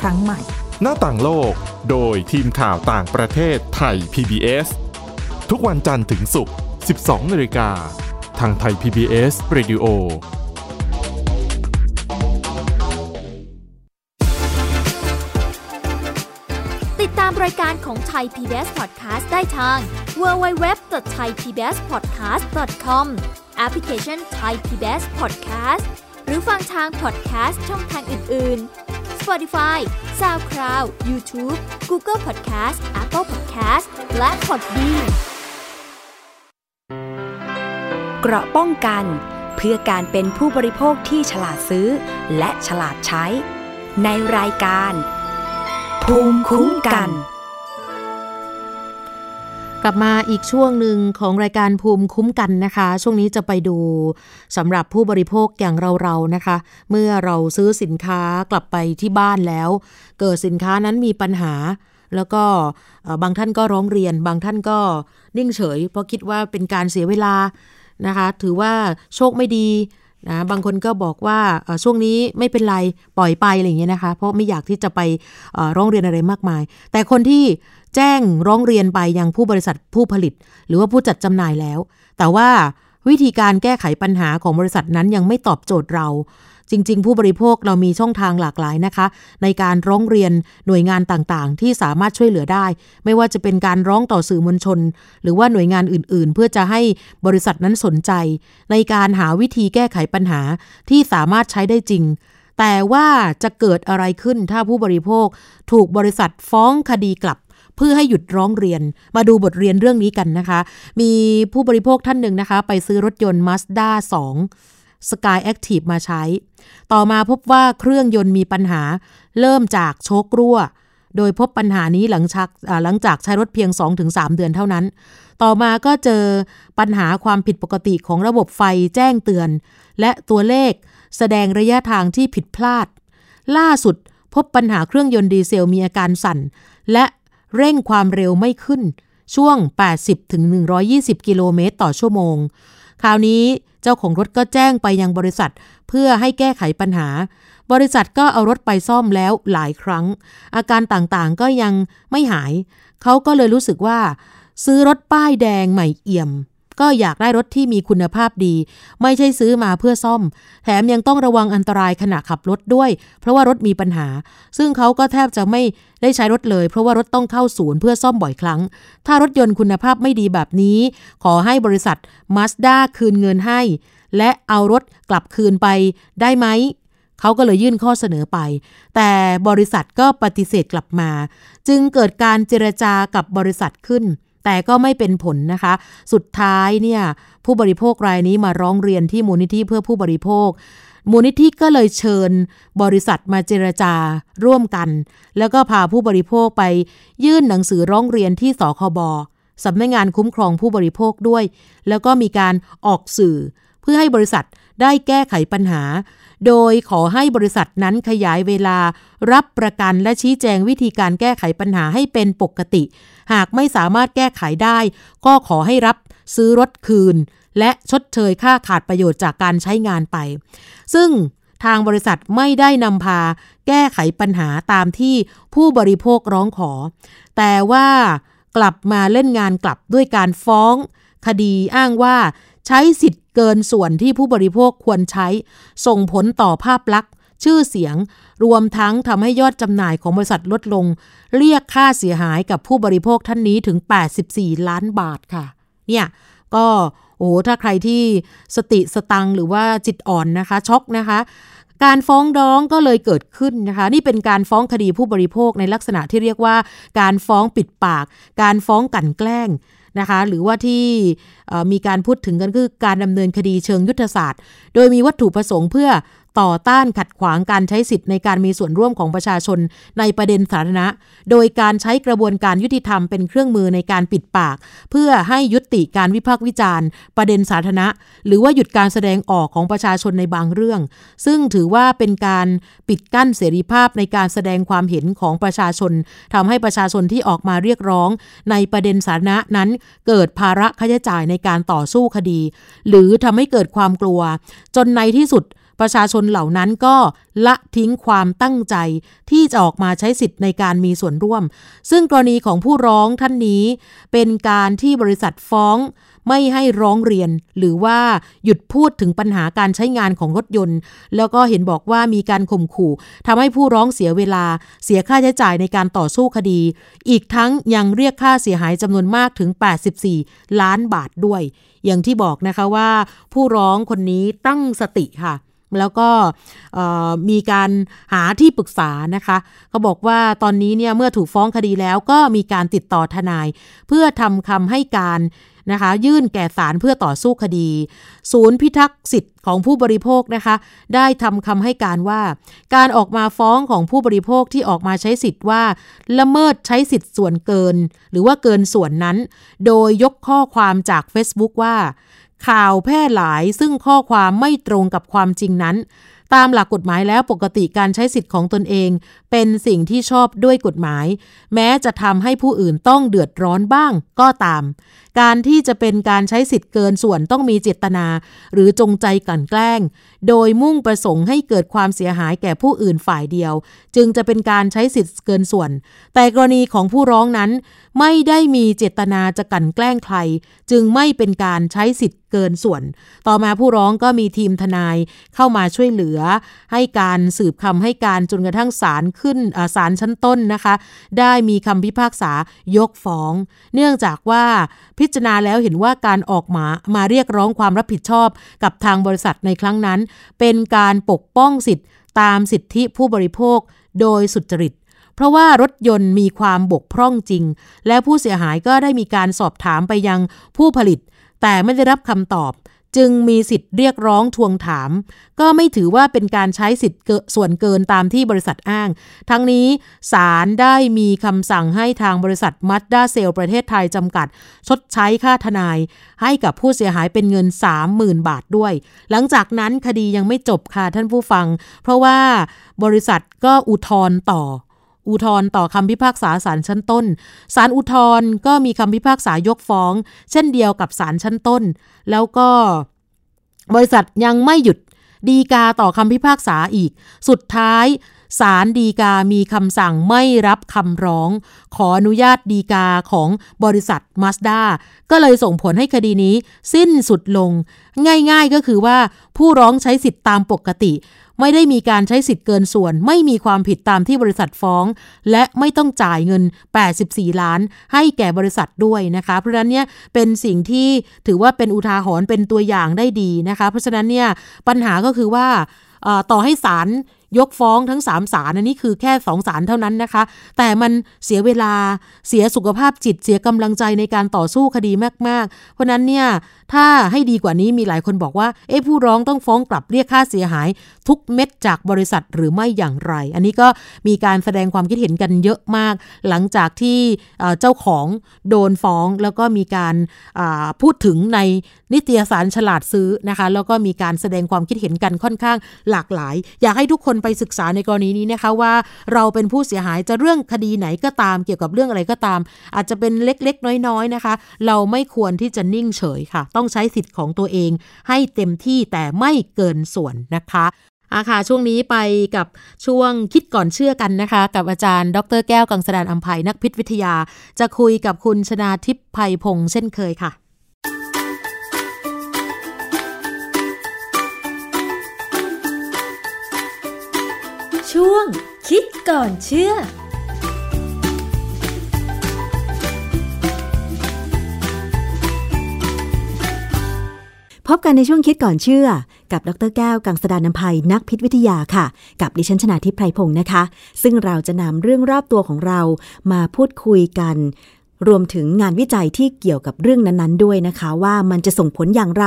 ครั้งใหม่ หน้าต่างโลก โดยทีมข่าวต่างประเทศไทย PBS ทุกวันจันทร์ถึงศุกร์ 12 นาฬิกา ทางไทย PBS Radio ติดตามรายการของไทย PBS Podcast ได้ทาง www.thaipbspodcast.com แอปพลิเคชัน Thai PBS Podcast หรือฟังทาง podcast ช่องทางอื่น ๆ Spotify SoundCloud YouTube Google Podcast Apple Podcast และ Podbean เกราะป้องกันเพื่อการเป็นผู้บริโภคที่ฉลาดซื้อ และฉลาดใช้ ในรายการ ภูมิคุ้มกัน กลับมาอีกช่วงหนึ่งของรายการภูมิคุ้มกันนะคะ ช่วงนี้จะไปดูสำหรับผู้บริโภคอย่างเราๆนะคะ เมื่อเราซื้อสินค้ากลับไปที่บ้านแล้ว เกิดสินค้านั้นมีปัญหา แล้วก็บางท่านก็ร้องเรียน บางท่านก็นิ่งเฉย เพราะคิดว่าเป็นการเสียเวลานะคะ ถือว่าโชคไม่ดีนะบางคนก็บอกว่าช่วงนี้ไม่เป็นไรปล่อยไปอะไรอย่างเงี้ยนะคะ เพราะไม่อยากที่จะไปร้องเรียนอะไรมากมาย แต่คนที่ แจ้งร้องเรียนไปยังผู้บริษัทผู้ผลิต หรือว่าผู้จัดจำหน่ายแล้ว แต่ว่าวิธีการแก้ไขปัญหาของบริษัทนั้นยังไม่ตอบโจทย์เรา จริง ๆ ผู้บริโภคเรามีช่องทางหลากหลายนะคะ ในการร้องเรียนหน่วยงานต่างๆ ที่สามารถช่วยเหลือได้ ไม่ว่าจะเป็นการร้องต่อสื่อมวลชน หรือว่าหน่วยงานอื่น ๆ เพื่อจะให้บริษัทนั้นสนใจ ในการหาวิธีแก้ไขปัญหาที่สามารถใช้ได้จริง แต่ว่าจะเกิดอะไรขึ้นถ้าผู้บริโภค ถูกบริษัทฟ้องคดีกลับ เพื่อให้หยุดร้องเรียน มาดูบทเรียนเรื่องนี้กันนะคะ มีผู้บริโภคท่านหนึ่งนะคะ ไปซื้อรถยนต์ Mazda 2 Sky Active มาใช้ ต่อมาพบว่าเครื่องยนต์มีปัญหา เริ่มจากโชครั่ว โดยพบปัญหานี้หลังจากหลังจากใช้รถเพียง 2-3 เดือนเท่านั้น ต่อมาก็เจอปัญหาความผิดปกติของระบบไฟแจ้งเตือน และตัวเลขแสดงระยะทางที่ผิดพลาด ล่าสุดพบปัญหาเครื่องยนต์ดีเซลมีอาการสั่น และ เร่งความเร็วไม่ขึ้น ช่วง 80-120กิโลเมตรต่อชั่วโมง คราวนี้เจ้าของรถก็แจ้งไปยังบริษัทเพื่อให้แก้ไขปัญหา บริษัทก็เอารถไปซ่อมแล้วหลายครั้ง อาการต่างๆก็ยังไม่หาย เขาก็เลยรู้สึกว่า ซื้อรถป้ายแดงใหม่เอี่ยม ก็อยากได้รถที่มีคุณภาพดี ไม่ใช่ซื้อมาเพื่อซ่อม แถมยังต้องระวังอันตรายขณะขับรถด้วย เพราะว่ารถมีปัญหา ซึ่งเขาก็แทบจะไม่ได้ใช้รถเลย เพราะว่ารถต้องเข้าศูนย์เพื่อซ่อมบ่อยครั้ง ถ้ารถยนต์คุณภาพไม่ดีแบบนี้ ขอให้บริษัท Mazda คืนเงินให้ และเอารถกลับคืนไปได้ไหมเขาก็เลยยื่นข้อเสนอไป แต่บริษัทก็ปฏิเสธกลับมา จึงเกิดการเจรจากับบริษัทขึ้น แต่ก็ไม่เป็นผลนะคะ สุดท้ายเนี่ยผู้บริโภครายนี้มาร้องเรียนที่มูลนิธิเพื่อผู้บริโภค มูลนิธิก็เลยเชิญบริษัทมาเจรจาร่วมกัน แล้วก็พาผู้บริโภคไปยื่นหนังสือร้องเรียนที่สคบสำนักงงานคุ้มครองผู้บริโภคด้วย แล้วก็มีการออกสื่อ เพื่อให้บริษัทได้แก้ไขปัญหา โดยขอให้บริษัทนั้นขยายเวลา รับประกันและชี้แจงวิธีการแก้ไขปัญหาให้เป็นปกติ หากไม่สามารถแก้ไขได้ ก็ขอให้รับซื้อรถคืน และชดเชยค่าขาดประโยชน์จากการใช้งานไป ซึ่งทางบริษัทไม่ได้นำพาแก้ไขปัญหาตามที่ผู้บริโภคร้องขอ แต่ว่ากลับมาเล่นงานกลับด้วยการฟ้อง คดีอ้างว่าใช้สิทธิ์เกินส่วนที่ผู้บริโภคควรใช้ ส่งผลต่อภาพลักษณ์ ชื่อเสียง รวมทั้งทำให้ยอดจำหน่ายของบริษัทลดลง เรียกค่าเสียหายกับผู้บริโภคท่านนี้ถึง 84 ล้านบาทค่ะ เนี่ยก็โอ้ถ้าใครที่สติสตังหรือว่าจิตอ่อนนะคะช็อกนะคะ การฟ้องร้องก็เลยเกิดขึ้นนะคะ นี่เป็นการฟ้องคดีผู้บริโภคในลักษณะที่เรียกว่า การฟ้องปิดปาก การฟ้องกันแกล้งนะคะหรือว่าที่มีการพูดถึงกันคือการดำเนินคดีเชิงยุทธศาสตร์ โดยมีวัตถุประสงค์เพื่อ ต่อต้านขัดขวางการใช้สิทธิ์ในการมีส่วนร่วมของประชาชนในประเด็นสาธารณะ โดยการใช้กระบวนการยุติธรรมเป็นเครื่องมือในการปิดปาก เพื่อให้ยุติการวิพากษ์วิจารณ์ ประเด็นสาธารณะ หรือว่าหยุดการแสดงออกของประชาชนในบางเรื่อง ซึ่งถือว่าเป็นการปิดกั้นเสรีภาพในการแสดงความเห็นของประชาชนทำให้ประชาชนที่ออกมาเรียกร้อง ในประเด็นสาธารณะนั้น เกิดภาระค่าใช้จ่ายในการต่อสู้คดี หรือทำให้เกิดความกลัว จนในที่สุด ประชาชนเหล่านั้นก็ละทิ้งความตั้งใจที่จะออกมาใช้สิทธิ์ในการมีส่วนร่วม ซึ่งกรณีของผู้ร้องท่านนี้ เป็นการที่บริษัทฟ้องไม่ให้ร้องเรียน หรือว่าหยุดพูดถึงปัญหาการใช้งานของรถยนต์ แล้วก็เห็นบอกว่ามีการข่มขู่ทำให้ผู้ร้องเสียเวลา เสียค่าใช้จ่ายในการต่อสู้คดี อีกทั้งยังเรียกค่าเสียหายจำนวนมากถึง 84 ล้านบาทด้วย อย่างที่บอกนะคะว่า ผู้ร้องคนนี้ตั้งสติค่ะ แล้วก็มีการหาที่ปรึกษานะคะเขาบอกว่าตอนนี้เนี่ยเมื่อถูกฟ้องคดีแล้วก็มีการติดต่อทนาย เพื่อทำคำให้การนะคะยื่นแก่ศาลเพื่อต่อสู้คดี ศูนย์พิทักษ์สิทธิ์ของผู้บริโภคนะคะ ได้ทำคำให้การว่า การออกมาฟ้องของผู้บริโภคที่ออกมาใช้สิทธิ์ว่า ละเมิดใช้สิทธิ์ส่วนเกิน หรือว่าเกินส่วนนั้น โดยยกข้อความจาก Facebook ว่า ข่าวแพร่หลายซึ่งข้อความไม่ตรงกับความจริงนั้น ตามหลักกฎหมายแล้วปกติการใช้สิทธิ์ของตนเอง เป็นสิ่งที่ชอบด้วยกฎหมาย แม้จะทำให้ผู้อื่นต้องเดือดร้อนบ้างก็ตาม การที่จะเป็นการใช้สิทธิ์เกินส่วนต้องมีเจตนา หรือจงใจกลั่นแกล้ง โดยมุ่งประสงค์ให้เกิดความเสียหายแก่ผู้อื่นฝ่ายเดียว จึงจะเป็นการใช้สิทธิ์เกินส่วน แต่กรณีของผู้ร้องนั้น ไม่ได้มีเจตนาจะกลั่นแกล้งใคร จึงไม่เป็นการใช้สิทธิ์เกินส่วน ต่อมาผู้ร้องก็มีทีมทนายเข้ามาช่วยเหลือ ให้การสืบคำให้การจนกระทั่งศาลขึ้นศาลชั้นต้นนะคะ ได้มีคำพิพากษายกฟ้อง เนื่องจากว่าพิจารณาแล้วเห็นว่าการออกมามาเรียกร้องความรับผิดชอบกับทางบริษัทในครั้งนั้น เป็นการปกป้องสิทธิ์ตามสิทธิผู้บริโภคโดยสุจริตเพราะว่ารถยนต์มีความบกพร่องจริง และผู้เสียหายก็ได้มีการสอบถามไปยังผู้ผลิต แต่ไม่ได้รับคำตอบ จึงมีสิทธิ์เรียกร้องทวงถาม ก็ไม่ถือว่าเป็นการใช้สิทธิ์ส่วนเกินตามที่บริษัทอ้าง ทั้งนี้ศาลได้มีคำสั่งให้ทางบริษัทมัดด้าเซลประเทศไทยจำกัด ชดใช้ค่าทนาย ให้กับผู้เสียหายเป็นเงิน 30,000 บาทด้วย หลังจากนั้นคดียังไม่จบค่ะท่านผู้ฟัง เพราะว่าบริษัทก็อุทธรณ์ต่อ อุทธรณ์ต่อคำพิพากษาศาลชั้นต้น ศาลอุทธรณ์ก็มีคำพิพากษายกฟ้อง เช่นเดียวกับศาลชั้นต้น แล้วก็บริษัทยังไม่หยุดดีกาต่อคำพิพากษาอีก สุดท้ายศาลดีกามีคำสั่งไม่รับคำร้อง ขออนุญาตดีกาของบริษัทมาสด้าก็เลยส่งผลให้คดีนี้สิ้นสุดลง ง่ายๆก็คือว่าผู้ร้องใช้สิทธิ์ตามปกติ ไม่ได้มีการใช้สิทธิ์เกินส่วน ไม่มีความผิดตามที่บริษัทฟ้อง และไม่ต้องจ่ายเงิน 84 ล้าน ให้แก่บริษัทด้วยนะคะ เพราะฉะนั้นเนี่ยเป็นสิ่งที่ถือว่าเป็นอุทาหรณ์เป็นตัวอย่างได้ดีนะคะ เพราะฉะนั้นเนี่ยปัญหาก็คือว่าต่อให้ศาลยกฟ้องทั้ง3ศาลอันนี้คือแค่2ศาลเท่านั้นนะคะ แต่มันเสียเวลาเสียสุขภาพจิตเสียกำลังใจในการต่อสู้คดีมาก ๆ เพราะนั้นเนี่ยถ้าให้ดีกว่านี้มีหลายคนบอกว่า เอ๊ะผู้ร้องต้องฟ้องกลับเรียกค่าเสียหาย ทุกเม็ดจากบริษัทหรือไม่อย่างไร อันนี้ก็มีการแสดงความคิดเห็นกันเยอะมาก หลังจากที่เจ้าของโดนฟ้อง แล้วก็มีการพูดถึงในนิตยสารฉลาดซื้อนะคะแล้วก็มีการแสดงความคิดเห็นกันค่อนข้างหลากหลาย อยากให้ทุกคนไปศึกษาในกรณีนี้นะคะว่าเราเป็นผู้เสียหายจะเรื่องคดีไหนก็ตามเกี่ยวกับเรื่องอะไรก็ตาม อาจจะเป็นเล็กๆ น้อยๆนะคะ เราไม่ควรที่จะนิ่งเฉยค่ะ ต้องใช้สิทธิ์ของตัวเองให้เต็มที่แต่ไม่เกินส่วนนะคะ อาค่ะช่วงนี้ไปกับช่วงคิดก่อนเชื่อกันนะคะ กับอาจารย์ ดรแก้วกังสดานอัมภัยนักพิษวิทยา จะคุยกับคุณชนาทิพย์ภัยพงษ์เช่นเคยค่ะ ช่วงคิดก่อนเชื่อพบกันในช่วงคิดก่อนเชื่อ กับดรแก้วกังสดานนภัยนักพิษวิทยาค่ะ กับดิฉันชนาทิพไพรพงศ์นะคะ ซึ่งเราจะนำเรื่องรอบตัวของเรามาพูดคุยกัน รวมถึงงานวิจัยที่เกี่ยวกับเรื่องนั้นๆ ด้วยนะคะ ว่ามันจะส่งผลอย่างไร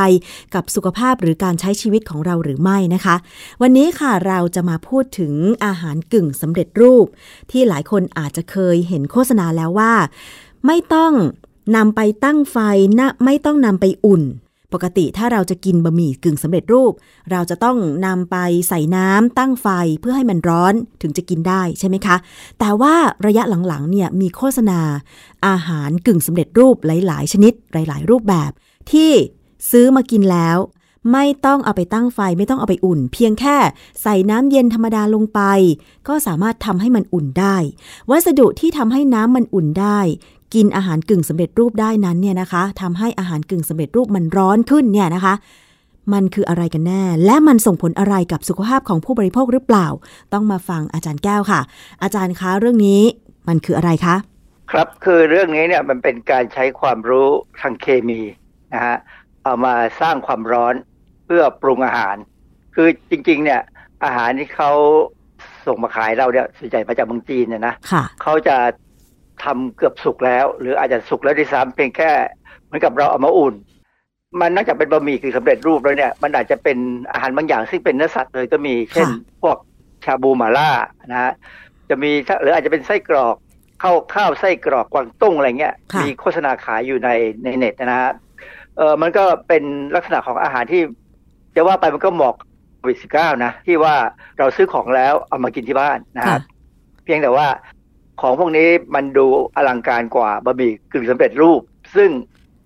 กับสุขภาพหรือการใช้ชีวิตของเราหรือไม่นะคะ วันนี้ค่ะเราจะมาพูดถึงอาหารกึ่งสำเร็จรูป ที่หลายคนอาจจะเคยเห็นโฆษณาแล้วว่า ไม่ต้องนำไปตั้งไฟนะไม่ต้องนำไปอุ่น ปกติถ้าเราจะกินบะหมี่กึ่งสำเร็จรูป เราจะต้องนำไปใส่น้ำตั้งไฟเพื่อให้มันร้อนถึงจะกินได้ใช่ไหมคะ แต่ว่าระยะหลังๆเนี่ยมีโฆษณา อาหารกึ่งสำเร็จรูปหลาย ๆ ชนิดหลาย ๆ รูปแบบ ที่ซื้อมากินแล้ว ไม่ต้องเอาไปตั้งไฟไม่ต้องเอาไปอุ่น เพียงแค่ใส่น้ำเย็นธรรมดาลงไป ก็สามารถทำให้มันอุ่นได้ วัสดุที่ทำให้น้ำมันอุ่นได้ กินอาหารกึ่งสำเร็จรูปได้นั้นเนี่ยนะคะทำให้อาหารกึ่งสำเร็จรูปมันร้อนขึ้นเนี่ยนะคะ มันคืออะไรกันแน่ และมันส่งผลอะไรกับสุขภาพของผู้บริโภคหรือเปล่า ต้องมาฟังอาจารย์แก้วค่ะ อาจารย์คะเรื่องนี้มันคืออะไรคะครับคือเรื่องนี้เนี่ยมันเป็นการใช้ความรู้ทางเคมีนะฮะเอามาสร้างความร้อนเพื่อปรุงอาหาร คือจริง ๆ เนี่ยอาหารที่เขาส่งมาขายเราเนี่ยส่วนใหญ่มาจากเมืองจีนเนี่ยนะค่ะเขาจะ ทำเกือบสุกแล้ว หรืออาจจะสุกแล้วด้วยซ้ำเพียงแค่เหมือนกับเราเอามาอุ่น มันนอกจากเป็นบะหมี่คือสำเร็จรูปแล้วเนี่ย มันอาจจะเป็นอาหารบางอย่างซึ่งเป็นเนื้อสัตว์เลยก็มี เช่น พวกชาบูหมาล่านะฮะจะมีหรืออาจจะเป็นไส้กรอกข้าวข้าวไส้กรอกกวางตุ้งอะไรเงี้ย มีโฆษณาขายอยู่ในในเน็ตนะฮะเออมันก็เป็นลักษณะของอาหารที่จะว่าไปมันก็เหมาะโควิดสิบเก้านะ ที่ว่าเราซื้อของแล้วเอามากินที่บ้านนะครับเพียงแต่ว่า ของพวกนี้มันดูอลังการกว่าบะหมี่กึ่งสำเร็จรูป ซึ่ง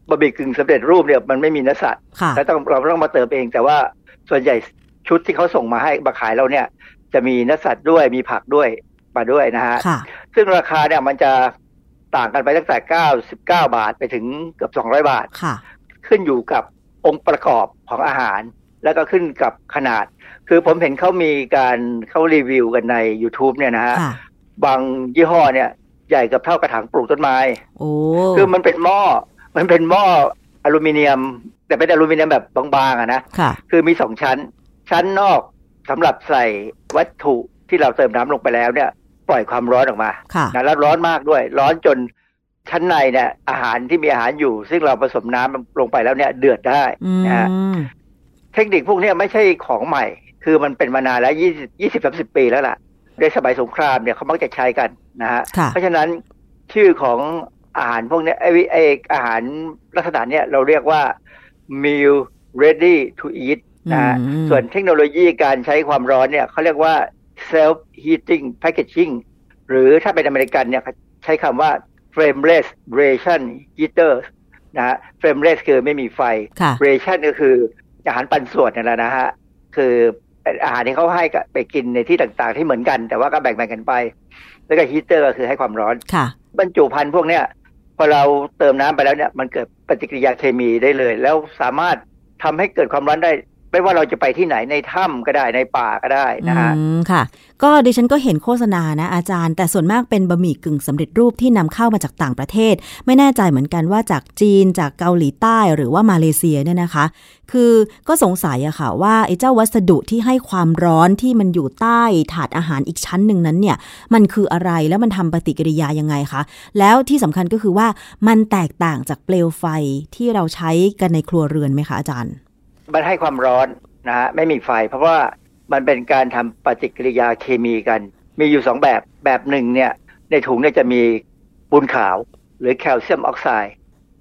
บะหมี่กึ่งสำเร็จรูปเนี่ยมันไม่มีเนื้อสัตว์แล้วต้องเราต้องมาเติมเอง แต่ว่าส่วนใหญ่ชุดที่เขาส่งมาให้มาขายเราเนี่ย จะมีเนื้อสัตว์ด้วยมีผักด้วยมาด้วยนะฮะซึ่งราคาเนี่ยมันจะต่างกันไปตั้งแต่เก้าสิบเก้าบาทไปถึงเกือบสองร้อยบาท ขึ้นอยู่กับองค์ประกอบของอาหาร แล้วก็ขึ้นกับขนาด คือผมเห็นเขามีการเขารีวิวกันใน YouTube เนี่ยนะฮะ บางยี่ห้อเนี่ย ใหญ่กับเท่ากระถางปลูกต้นไม้โอ้คือมันเป็นหม้อ มันเป็นหม้ออลูมิเนียม แต่เป็นอลูมิเนียมแบบบางๆอะนะค่ะ คือมีสองชั้น ชั้นนอกสำหรับใส่วัตถุที่เราเติมน้ำลงไปแล้วเนี่ย ปล่อยความร้อนออกมาค่ะนะแล้วร้อนมากด้วย ร้อนจนชั้นในเนี่ย อาหารที่มีอาหารอยู่ ซึ่งเราผสมน้ำลงไปแล้วเนี่ยเดือดได้นะฮะเทคนิคพวกนี้ไม่ใช่ของใหม่ คือมันเป็นมานานแล้วยี่สิบยี่สิบสามสิบปีแล้วล่ะ ในสมัยสงครามเนี่ยเขามักจะใช้กันนะฮะเพราะฉะนั้นชื่อของอาหารพวกนี้ไอ้ไออาหารลักษณะเนี้ยเราเรียกว่า meal ready to eat นะฮะส่วนเทคโนโลยีการใช้ความร้อนเนี่ยเขาเรียกว่า self heating packaging หรือถ้าเป็นอเมริกันเนี่ยใช้คำว่า frameless ration heater นะฮะ frameless คือไม่มีไฟ ration ก็คืออาหารปันส่วนนี่แหละนะฮะ คือ อาหารที่เขาให้ไปกินในที่ต่างๆ ที่เหมือนกัน แต่ว่าก็แบ่งๆกันไป แล้วก็ฮีเตอร์ก็คือให้ความร้อนค่ะบรรจุภัณฑ์พวกเนี้ยพอเราเติมน้ำไปแล้วเนี่ยมันเกิดปฏิกิริยาเคมีได้เลย แล้วสามารถทำให้เกิดความร้อนได้ ไม่ว่าเราจะไปที่ไหนในถ้ำก็ได้ในป่าก็ได้นะฮะค่ะ ก็ดิฉันก็เห็นโฆษณานะอาจารย์ แต่ส่วนมากเป็นบะหมี่กึ่งสำเร็จรูปที่นำเข้ามาจากต่างประเทศ ไม่แน่ใจเหมือนกันว่าจากจีนจากเกาหลีใต้หรือว่ามาเลเซียเนี่ยนะคะ คือก็สงสัยอะค่ะว่าไอ้เจ้าวัสดุที่ให้ความร้อนที่มันอยู่ใต้ถาดอาหารอีกชั้นหนึ่งนั้นเนี่ย มันคืออะไรแล้วมันทำปฏิกิริยายังไงคะแล้วที่สำคัญก็คือว่ามันแตกต่างจากเปลวไฟที่เราใช้กันในครัวเรือนไหมคะอาจารย์ มันให้ความร้อนนะฮะไม่มีไฟ เพราะว่ามันเป็นการทำปฏิกิริยาเคมีกัน มีอยู่สองแบบแบบหนึ่งเนี่ยในถุงเนี่ยจะมีปูนขาวหรือแคลเซียมออกไซด์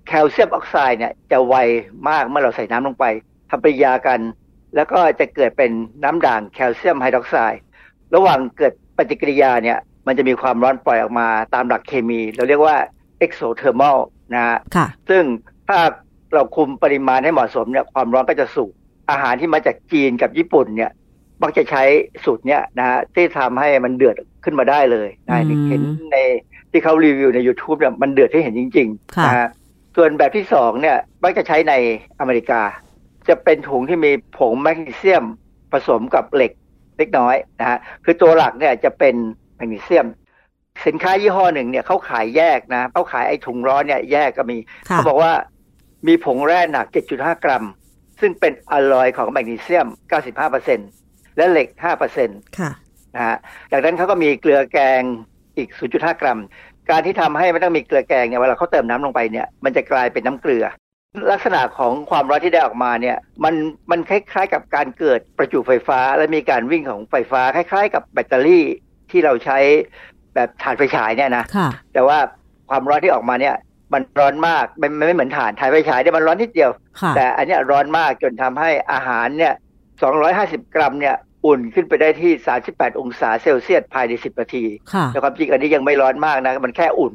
แคลเซียมออกไซด์เนี่ยจะไวมากเมื่อเราใส่น้ำลงไปทำปฏิกิริยากัน แล้วก็จะเกิดเป็นน้ำด่างแคลเซียมไฮดรอกไซด์ระหว่างเกิดปฏิกิริยาเนี่ยมันจะมีความร้อนปล่อยออกมาตามหลักเคมี เราเรียกว่า exothermal นะฮะซึ่งถ้า เราคุมปริมาณให้เหมาะสมเนี่ยความร้อนก็จะสูงอาหารที่มาจากจีนกับญี่ปุ่นเนี่ยมักจะใช้สูตรเนี้ยนะฮะที่ทำให้มันเดือดขึ้นมาได้เลยนะเห็นในที่เขารีวิวใน YouTube เนี่ยมันเดือดให้เห็นจริงๆนะฮะส่วนแบบที่สองเนี่ยมักจะใช้ในอเมริกา จะเป็นถุงที่มีผงแมกนีเซียมผสมกับเหล็กเล็กน้อยนะฮะคือตัวหลักเนี่ยจะเป็นแมกนีเซียม สินค้ายี่ห้อหนึ่งเนี่ยเขาขายแยกนะเขาขายไอ้ถุงร้อนเนี่ยแยกก็มีเขาบอกว่า มีผงแร่หนัก 7.5 กรัม ซึ่งเป็นอลลอยของแมกนีเซียม 95%และเหล็ก 5%ค่ะนะฮะจากนั้นเขาก็มีเกลือแกงอีก 0.5 กรัม การที่ทำให้ไม่ต้องมีเกลือแกงเนี่ยเวลาเขาเติมน้ำลงไปเนี่ยมันจะกลายเป็นน้ำเกลือ ลักษณะของความร้อนที่ได้ออกมาเนี่ยมันมันคล้ายๆกับการเกิดประจุไฟฟ้า และมีการวิ่งของไฟฟ้าคล้ายๆ กับแบตเตอรี่ที่เราใช้แบบถ่านไฟฉายเนี่ยนะแต่ว่าความร้อนที่ออกมาเนี่ย มันร้อนมากไม่ไม่เหมือนถ่านถ่ายไฟฉายเนี่ยมันร้อนนิดเดียว แต่อันนี้ร้อนมากจนทำให้อาหารเนี่ย250กรัมเนี่ยอุ่นขึ้นไปได้ที่ 38 องศาเซลเซียสภายใน 10 นาทีแต่ความจริงอันนี้ยังไม่ร้อนมากนะ มันแค่อุ่น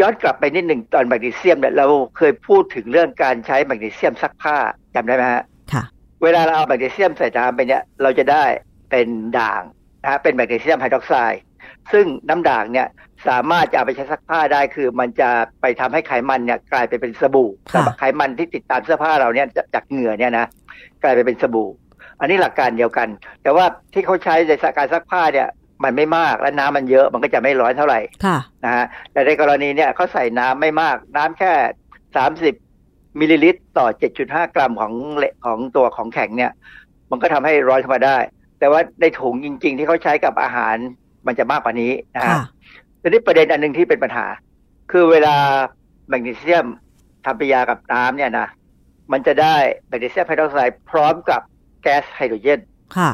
ย้อนกลับไปนิดหนึ่งตอนแมกนีเซียมเนี่ยเราเคยพูดถึงเรื่องการใช้แมกนีเซียมซักผ้าจำได้ไหมฮะค่ะ เวลาเราเอาแมกนีเซียมใส่น้ำไปเนี่ยเราจะได้เป็นด่างนะฮะเป็นแมกนีเซียมไฮดรอกไซด์ ซึ่งน้ำด่างเนี่ยสามารถจะเอาไปใช้ซักผ้าได้คือมันจะไปทำให้ไขมันเนี่ยกลายไปเป็นสบู่ไขมันที่ติดตามเสื้อผ้าเราเนี่ยจากเหงื่อเนี่ยนะกลายไปเป็นสบู่ อันนี้หลักการเดียวกัน แต่ว่าที่เขาใช้ในการซักผ้าเนี่ยมันไม่มากและน้ำมันเยอะมันก็จะไม่ร้อนเท่าไหร่นะฮะแต่ในกรณีเนี่ยเขาใส่น้ำไม่มากน้ำแค่สามสิบมิลลิลิตรต่อเจ็ดจุดห้ากรัมของของตัวของแข็งเนี่ย มันก็ทำให้ร้อนขึ้นมาได้ แต่ว่าในถุงจริง ๆ ที่เขาใช้กับอาหาร มันจะมากกว่านี้นะฮะทีนี้ประเด็นอันหนึ่งที่เป็นปัญหา คือเวลาแมกนีเซียมทำปฏิกิริยากับน้ำเนี่ยนะมันจะได้แมกนีเซียมไฮดรอกไซด์พร้อมกับแก๊สไฮโดรเจน ค่ะ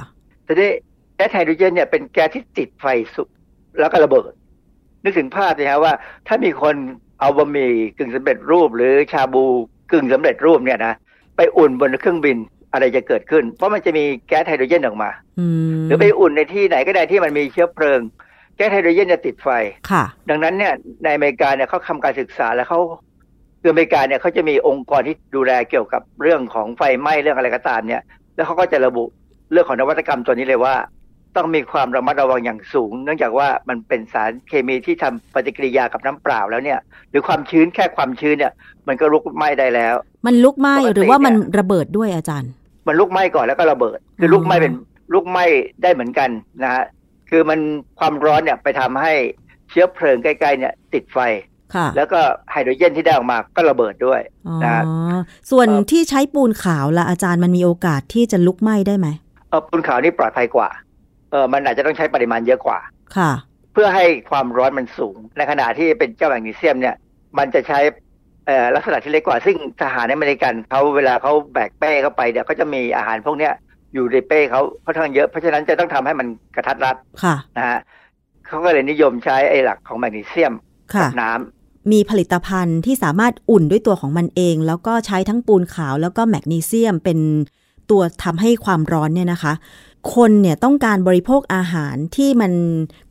ทีนี้แก๊สไฮโดรเจนเนี่ยเป็นแก๊สที่ติดไฟสุดแล้วก็ระเบิด นึกถึงภาพสิครับว่า ถ้ามีคนเอาบะหมี่กึ่งสำเร็จรูป หรือชาบูกึ่งสำเร็จรูปเนี่ยนะไปอุ่นบนเครื่องบิน อะไรจะเกิดขึ้น เพราะมันจะมีแก๊สไฮโดรเจนออกมาหรือไปอุ่นในที่ไหนก็ได้ที่มันมีเชื้อเพลิง แก๊สไฮโดรเจนจะติดไฟค่ะ ดังนั้นเนี่ยในอเมริกาเนี่ยเขาทำการศึกษาแล้วเขาคืออเมริกาเนี่ยเขาจะมีองค์กรที่ดูแลเกี่ยวกับเรื่องของไฟไหม้เรื่องอะไรก็ตามเนี่ย แล้วเขาก็จะระบุเรื่องของนวัตกรรมตัวนี้เลยว่า ต้องมีความระมัดระวังอย่างสูง เนื่องจากว่ามันเป็นสารเคมีที่ทำปฏิกิริยากับน้ำเปล่าแล้วเนี่ย หรือความชื้นแค่ความชื้นเนี่ย มันก็ลุกไหม้ได้แล้ว มันลุกไหม้หรือว่ามันระเบิดด้วยอาจารย์ มันลุกไหม้ก่อนแล้วก็ระเบิด คือลุกไหม้เป็นลุกไหม้ได้เหมือนกันนะฮะคือมันความร้อนเนี่ยไปทำให้เชื้อเพลิงใกล้ๆเนี่ยติดไฟแล้วก็ไฮโดรเจนที่ได้ออกมาก็ระเบิดด้วยนะส่วนที่ใช้ปูนขาวละอาจารย์มันมีโอกาสที่จะลุกไหม้ได้ไหมเออปูนขาวนี่ปลอดภัยกว่าเออมันอาจจะต้องใช้ปริมาณเยอะกว่าค่ะ เพื่อให้ความร้อนมันสูง ในขณะที่เป็นเจ้าแมกนีเซียมเนี่ย มันจะใช้เอ่อ ลักษณะที่เล็กกว่าซึ่งทหารอเมริกันเขาเวลาเขาแบกเป้เข้าไปเนี่ยเขาจะมีอาหารพวกเนี้ยอยู่ในเป้เขาค่อนข้างเยอะ เพราะฉะนั้นจะต้องทำให้มันกระทัดรัดค่ะนะฮะเขาก็เลยนิยมใช้ไอ้หลักของแมกนีเซียมค่ะกับน้ำมีผลิตภัณฑ์ที่สามารถอุ่นด้วยตัวของมันเอง แล้วก็ใช้ทั้งปูนขาวแล้วก็แมกนีเซียมเป็นตัวทำให้ความร้อนเนี่ยนะคะ คนเนี่ยต้องการบริโภคอาหารที่มัน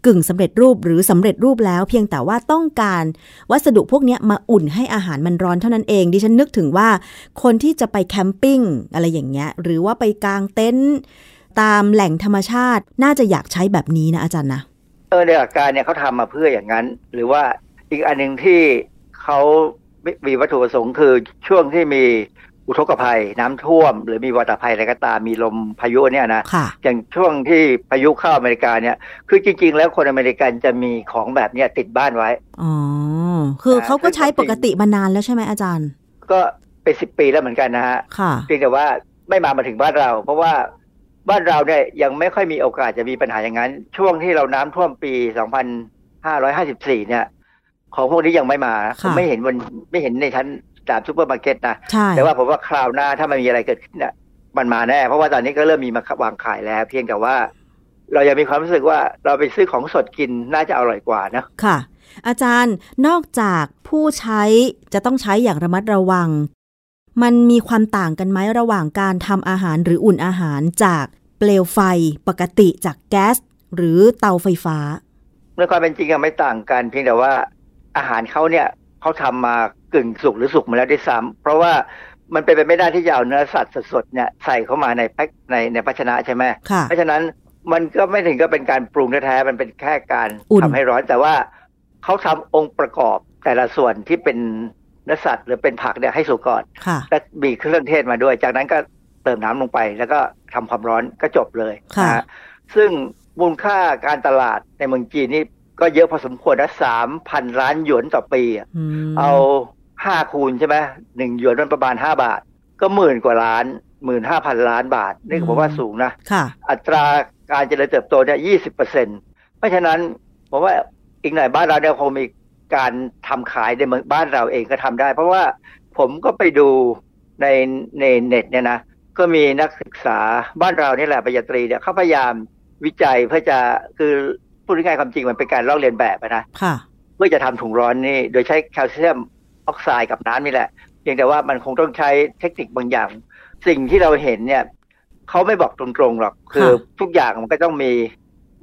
กึ่งสำเร็จรูปหรือสำเร็จรูปแล้ว เพียงแต่ว่าต้องการวัสดุพวกนี้มาอุ่นให้อาหารมันร้อนเท่านั้นเอง ดิฉันนึกถึงว่าคนที่จะไปแคมปิ้งอะไรอย่างเงี้ยหรือว่าไปกางเต็นท์ตามแหล่งธรรมชาติน่าจะอยากใช้แบบนี้นะอาจารย์นะเออในหลักการเนี่ยเขาทำมาเพื่ออย่างนั้น หรือว่าอีกอันหนึ่งที่เขามีวัตถุประสงค์คือช่วงที่มี อุทกภัยน้ำท่วม หรือมีวัตภัยอะไรก็ตามมีลมพายุเนี่ยนะค่ะอย่างช่วงที่พายุเข้าอเมริกาเนี่ย คือจริง ๆ แล้วคนอเมริกันจะมีของแบบเนี้ยติดบ้านไว้อ๋อคือเขาก็ใช้ปกติมานานแล้วใช่ไหมอาจารย์ ก็เป็นสิบปีแล้วเหมือนกันนะฮะค่ะเพียงแต่ว่าไม่มามาถึงบ้านเรา เพราะว่าบ้านเราเนี่ยยังไม่ค่อยมีโอกาสจะมีปัญหาอย่างนั้น ช่วงที่เราน้ำท่วมปี2554เนี่ย ของพวกนี้ยังไม่มาผมไม่เห็นมันไม่เห็นในชั้น ตามซูเปอร์มาร์เก็ตนะใช่แต่ว่าผมว่าคราวหน้าถ้ามันมีอะไรเกิดขึ้นเนี่ยมันมาแน่ เพราะว่าตอนนี้ก็เริ่มมีมาวางขายแล้ว เพียงแต่ว่า เรายังมีความรู้สึกว่าเราไปซื้อของสดกินน่าจะอร่อยกว่านะค่ะ อาจารย์นอกจากผู้ใช้จะต้องใช้อย่างระมัดระวัง มันมีความต่างกันไหมระหว่างการทำอาหารหรืออุ่นอาหารจากเปลวไฟปกติจากแก๊สหรือเตาไฟฟ้าในความเป็นจริงอะไม่ต่างกัน เพียงแต่ว่าอาหารเขาเนี่ยเขาทำมา กึ่งสุกหรือสุกมาแล้วด้วยซ้ำเพราะว่ามันเป็นไปไม่ได้ที่จะเอาเนื้อสัตว์สดๆเนี่ยใส่เข้ามาในแพ็คในในภาชนะใช่ไหมค่ะเพราะฉะนั้นมันก็ไม่ถึงก็เป็นการปรุงแท้ๆมันเป็นแค่การอุ่นทำให้ร้อนแต่ว่าเขาทำองค์ประกอบแต่ละส่วนที่เป็นเนื้อสัตว์หรือเป็นผักเนี่ยให้สุกก่อนค่ะและมีเครื่องเทศมาด้วย จากนั้นก็เติมน้ำลงไป แล้วก็ทำความร้อนก็จบเลยค่ะนะฮะซึ่งมูลค่าการตลาดในเมืองจีนนี่ก็เยอะพอสมควรนะสามพันล้านหยวนต่อปีอะมเอา ห้าคูณใช่ไหมหนึ่งหยวนมันประมาณห้าบาท ก็หมื่นกว่าล้านหมื่นห้าพันล้านบาท นี่ผมว่าสูงนะค่ะอัตราการเจริญเติบโตเนี่ยยี่สิบเปอร์เซ็นเพราะฉะนั้นผมว่าอีกหน่อยบ้านเราเนี่ยคงมีการทำขายในเมืองบ้านเราเองก็ทำได้ เพราะว่าผมก็ไปดูในในเน็ตเนี่ยนะก็มีนักศึกษาบ้านเรานี่แหละปริญญาตรีเนี่ยเขาพยายามวิจัยเพื่อจะคือพูดง่ายๆความจริงมันเป็นการลอกเลียนแบบอะนะค่ะเพื่อจะทำถุงร้อนนี่โดยใช้แคลเซียม ออกไซด์กับน้ำนี่แหละเพียงแต่ว่ามันคงต้องใช้เทคนิคบางอย่าง สิ่งที่เราเห็นเนี่ยเขาไม่บอกตรงๆหรอก คือทุกอย่างมันก็ต้องมี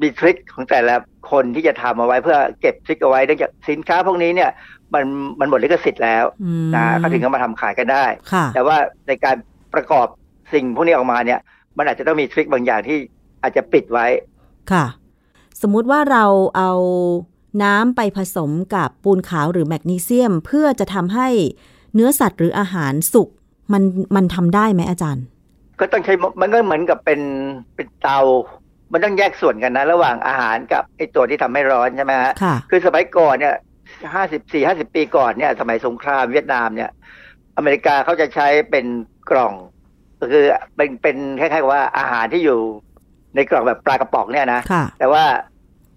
มีทริคของแต่ละคนที่จะทำเอาไว้เพื่อเก็บทริคเอาไว้เนื่องจากสินค้าพวกนี้เนี่ยมันมันหมดลิขสิทธิ์แล้วอืมนะเขาถึงเอามาทำขายกันได้ค่ะแต่ว่าในการประกอบสิ่งพวกนี้ออกมาเนี่ย มันอาจจะต้องมีทริคบางอย่างที่อาจจะปิดไว้ค่ะ สมมุติว่าเราเอา น้ำไปผสมกับปูนขาวหรือแมกนีเซียม เพื่อจะทำให้เนื้อสัตว์หรืออาหารสุกมันมันทำได้ไหมอาจารย์ ก็ต้องใช้มันก็เหมือนกับเป็นเป็นเตา มันต้องแยกส่วนกันนะ ระหว่างอาหารกับไอตัวที่ทำให้ร้อนใช่ไหมฮะค่ะคือสมัยก่อนเนี่ยห้าสิบสี่ห้าสิบปีก่อนเนี่ยสมัยสงครามเวียดนามเนี่ย อเมริกาเขาจะใช้เป็นกล่อง ก็คือเป็นเป็นคล้ายๆกับว่าอาหารที่อยู่ในกล่องแบบปลากระป๋องเนี่ยนะค่ะแต่ว่า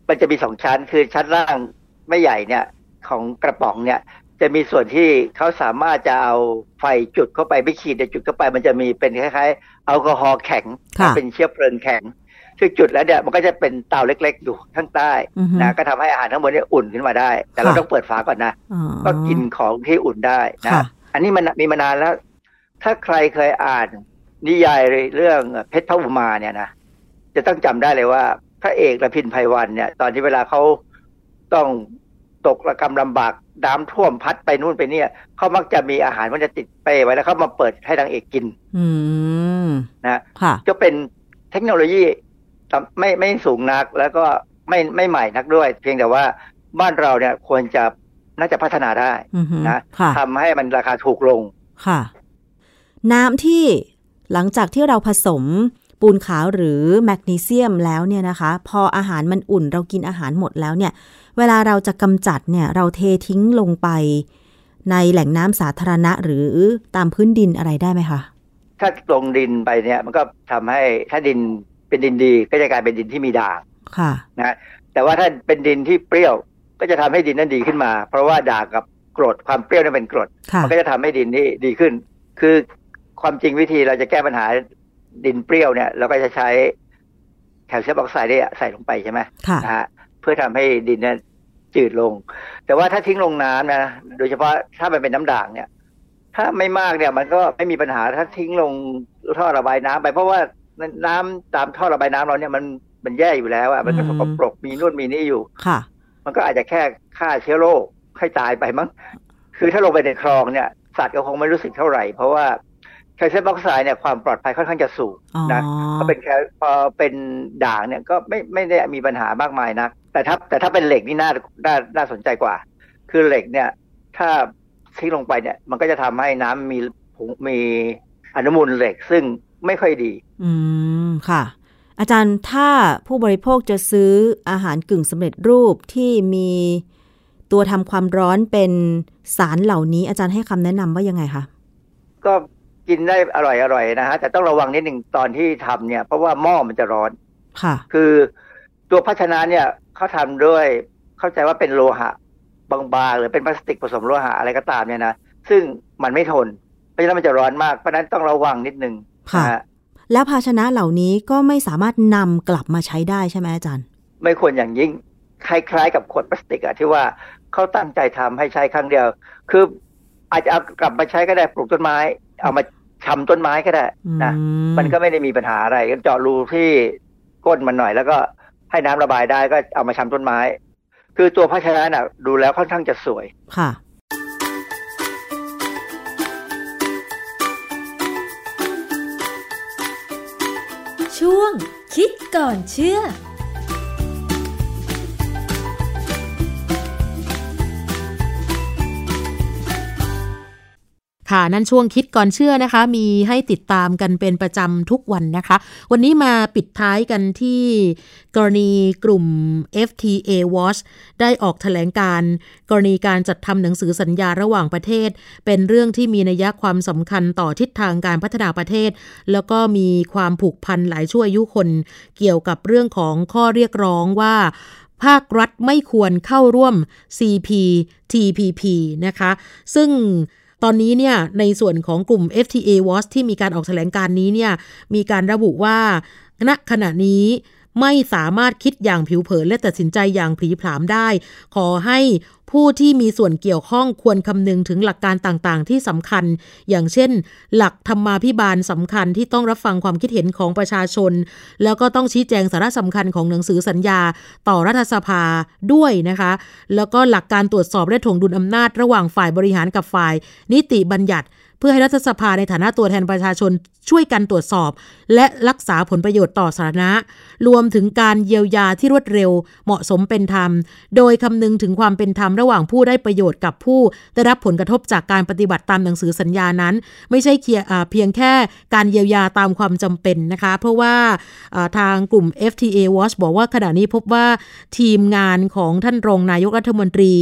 มันจะมีสองชั้นคือชั้นล่างไม่ใหญ่เนี่ยของกระป๋องเนี่ยจะมีส่วนที่เขาสามารถจะเอาไฟจุดเข้าไปไม่ขีดแต่จุดเข้าไป มันจะมีเป็นคล้ายๆแอลกอฮอล์แข็งค่ะเป็นเชื้อเพลิงแข็งซึ่งจุดแล้วเนี่ยมันก็จะเป็นเตาเล็ก ๆ อยู่ข้างใต้อือฮึนะก็ทำให้อาหารทั้งหมดเนี่ยอุ่นขึ้นมาได้ แต่เราค่ะต้องเปิดฝาก่อนนะอ๋อก็กินของที่อุ่นได้นะค่ะอันนี้มันมีมานานแล้ว ถ้าใครเคยอ่านนิยายเรื่องเพชรพระอุมาเนี่ยนะจะต้องจำได้เลยว่า พระเอกระพินไพวันเนี่ย ตอนที่เวลาเขาต้องตกระกำลำบากน้ำท่วมพัดไปนู่นไปเนี่ยเขามักจะมีอาหารมันจะติดเป้ไว้แล้วเขามาเปิดให้นางเอกกินอืมนะค่ะก็เป็นเทคโนโลยีต่ำไม่ไม่สูงนักแล้วก็ไม่ไม่ใหม่นักด้วย เพียงแต่ว่าบ้านเราเนี่ยควรจะน่าจะพัฒนาได้อือฮึนะค่ะทำให้มันราคาถูกลงค่ะ น้ำที่หลังจากที่เราผสม ปูนขาวหรือแมกนีเซียมแล้วเนี่ยนะคะ พออาหารมันอุ่นเรากินอาหารหมดแล้วเนี่ย เวลาเราจะกำจัดเนี่ยเราเททิ้งลงไป ในแหล่งน้ำสาธารณะหรือตามพื้นดินอะไรได้ไหมคะ ถ้าลงดินไปเนี่ยมันก็ทำให้ถ้าดินเป็นดินดีก็จะกลายเป็นดินที่มีด่างค่ะนะแต่ว่าถ้าเป็นดินที่เปรี้ยวก็จะทำให้ดินนั้นดีขึ้นมา เพราะว่าด่างกับกรดความเปรี้ยวเนี่ยเป็นกรดค่ะมัก็จะทำให้ดินนี่ดีขึ้น คือความจริงวิธีเราจะแก้ปัญหา ดินเปรี้ยวเนี่ยเราก็จะใช้แคลเซียมออกไซด์เนี่ยใส่ลงไปใช่ไหมค่ะนะฮะเพื่อทำให้ดินเนี่ยจืดลง แต่ว่าถ้าทิ้งลงน้ำนะ โดยเฉพาะถ้ามันเป็นน้ำด่างเนี่ย ถ้าไม่มากเนี่ย มันก็ไม่มีปัญหาถ้าทิ้งลงท่อระบายน้ำไป เพราะว่าน้ำตามท่อระบายน้ำเราเนี่ยมันมันแย่อยู่แล้วอะมันก็สกปรกมีนู่นมีนี่อยู่ค่ะ มันก็อาจจะแค่ฆ่าเชื้อโรคให้ตายไปมั้งคือถ้าลงไปในคลองเนี่ย สัตว์ก็คงไม่รู้สึกเท่าไหร่ เพราะว่า แคลเซียมออกไซด์เนี่ยความปลอดภัยค่อนข้างจะสูงนะอ๋อพอเป็นแคลพอเป็นด่างเนี่ยก็ไม่ไม่ได้มีปัญหามากมายนักแต่ถ้าแต่ถ้าเป็นเหล็กนี่น่าน่าน่าสนใจกว่า คือเหล็กเนี่ย ถ้าทิ้งลงไปเนี่ย มันก็จะทำให้น้ำมีผงมีอนุมูลเหล็กซึ่งไม่ค่อยดี อืมค่ะ อาจารย์ถ้าผู้บริโภคจะซื้ออาหารกึ่งสำเร็จรูปที่มีตัวทำความร้อนเป็นสารเหล่านี้ อาจารย์ให้คำแนะนำว่ายังไงคะก็ กินได้อร่อยอร่อยนะฮะแต่ต้องระวังนิดหนึ่งตอนที่ทำเนี่ย เพราะว่าหม้อมันจะร้อนค่ะ คือตัวภาชนะเนี่ยเขาทำด้วยเข้าใจว่าเป็นโลหะบางๆหรือเป็นพลาสติกผสมโลหะอะไรก็ตามเนี่ยนะซึ่งมันไม่ทน เพราะฉะนั้นมันจะร้อนมากเพราะฉะนั้นต้องระวังนิดนึงค่ะนะฮะแล้วภาชนะเหล่านี้ก็ไม่สามารถนำกลับมาใช้ได้ใช่ไหมอาจารย์ ไม่ควรอย่างยิ่งคล้ายๆ กับขวดพลาสติกอะที่ว่าเขาตั้งใจทำให้ใช้ครั้งเดียว คืออาจจะเอากลับมาใช้ก็ได้ปลูกต้นไม้ เอามาชำต้นไม้ก็ได้นะอืมมันก็ไม่ได้มีปัญหาอะไร ก็เจาะรูที่ก้นมันหน่อย แล้วก็ให้น้ำระบายได้ก็เอามาชำต้นไม้ คือตัวภาชนะน่ะ ดูแล้วค่อนข้างจะสวย ค่ะ ช่วงคิดก่อนเชื่อ ค่ะ นั่นช่วงคิดก่อนเชื่อนะคะ มีให้ติดตามกันเป็นประจำทุกวันนะคะ วันนี้มาปิดท้ายกันที่กรณีกลุ่ม FTA Watch ได้ออกแถลงการ กรณีการจัดทำหนังสือสัญญาระหว่างประเทศ เป็นเรื่องที่มีนัยความสำคัญต่อทิศทางการพัฒนาประเทศ แล้วก็มีความผูกพันหลายชั่วอายุคน เกี่ยวกับเรื่องของข้อเรียกร้องว่าภาครัฐไม่ควรเข้าร่วม CPTPP นะคะ ซึ่ง ตอนนี้เนี่ยในส่วนของกลุ่ม FTA Watch ที่มีการออกแถลงการนี้เนี่ยมีการระบุว่าณขณะนี้ไม่สามารถคิดอย่างผิวเผินและตัดสินใจอย่างผีผามได้ ขอให้ ผู้ที่มีส่วนเกี่ยวข้องควรคำนึงถึงหลักการต่างๆ ที่สำคัญ อย่างเช่น หลักธรรมาภิบาลสำคัญที่ต้องรับฟังความคิดเห็นของประชาชน แล้วก็ต้องชี้แจงสาระสำคัญของหนังสือสัญญา ต่อรัฐสภาด้วยนะคะ แล้วก็หลักการตรวจสอบและถ่วงดุลอำนาจระหว่างฝ่ายบริหารกับฝ่าย นิติบัญญัติ พื่อให้รัฐสภาในฐานะตัวแทนประชาชนช่วยกันตรวจสอบ และรักษาผลประโยชน์ต่อสาธารณะ รวมถึงการเยียวยาที่รวดเร็ว เหมาะสมเป็นธรรม โดยคำนึงถึงความเป็นธรรมระหว่างผู้ได้ประโยชน์กับผู้ ได้รับผลกระทบจากการปฏิบัติตามหนังสือสัญญานั้น ไม่ใช่เคียเพียงแค่การเยียวยาตามความจำเป็นนะคะ เพราะว่าอ่าทางกลุ่ม FTA Watch บอกว่าขณะนี้พบว่าทีมงานของท่านรองนายกรัฐมนตรี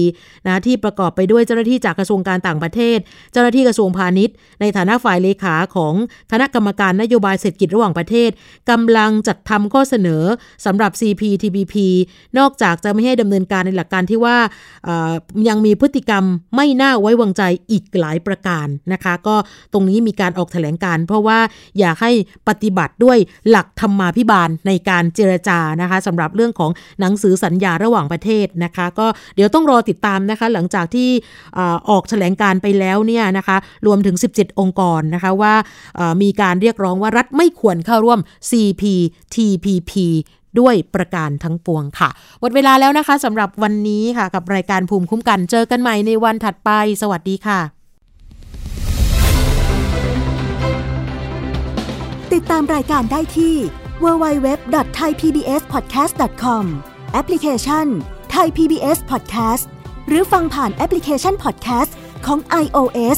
นะที่ประกอบไปด้วยเจ้าหน้าที่จากกระทรวงการต่างประเทศ เจ้าหน้าที่กระทรวงพาณิชย์ในฐานะฝ่ายเลขาของคณะกรรมการนโยบายเศรษฐกิจระหว่างประเทศกำลังจัดทำข้อเสนอสำหรับ CPTPP นอกจากจะไม่ให้ดำเนินการในหลักการที่ว่ายังมีพฤติกรรมไม่น่าไว้วางใจอีกหลายประการนะคะ ก็ตรงนี้มีการออกแถลงการ เพราะว่าอยากให้ปฏิบัติด้วยหลักธรรมาภิบาลในการเจรจานะคะสำหรับเรื่องของหนังสือสัญญาระหว่างประเทศนะคะ ก็เดี๋ยวต้องรอติดตามนะคะหลังจากที่ออออกแถลงการไปแล้วเนี่ยนะคะรวมถึง17 องค์กรนะคะว่ามีการเรียกร้องว่ารัฐไม่ควรเข้าร่วม CPTPP ด้วยประการทั้งปวงค่ะ หมดเวลาแล้วนะคะสำหรับวันนี้ค่ะ กับรายการภูมิคุ้มกันเจอกันใหม่ในวันถัดไป สวัสดีค่ะ ติดตามรายการได้ที่ www.thaipbspodcast.com แอปพลิเคชัน Thai PBS Podcast หรือฟังผ่านแอปพลิเคชัน Podcast ของ iOS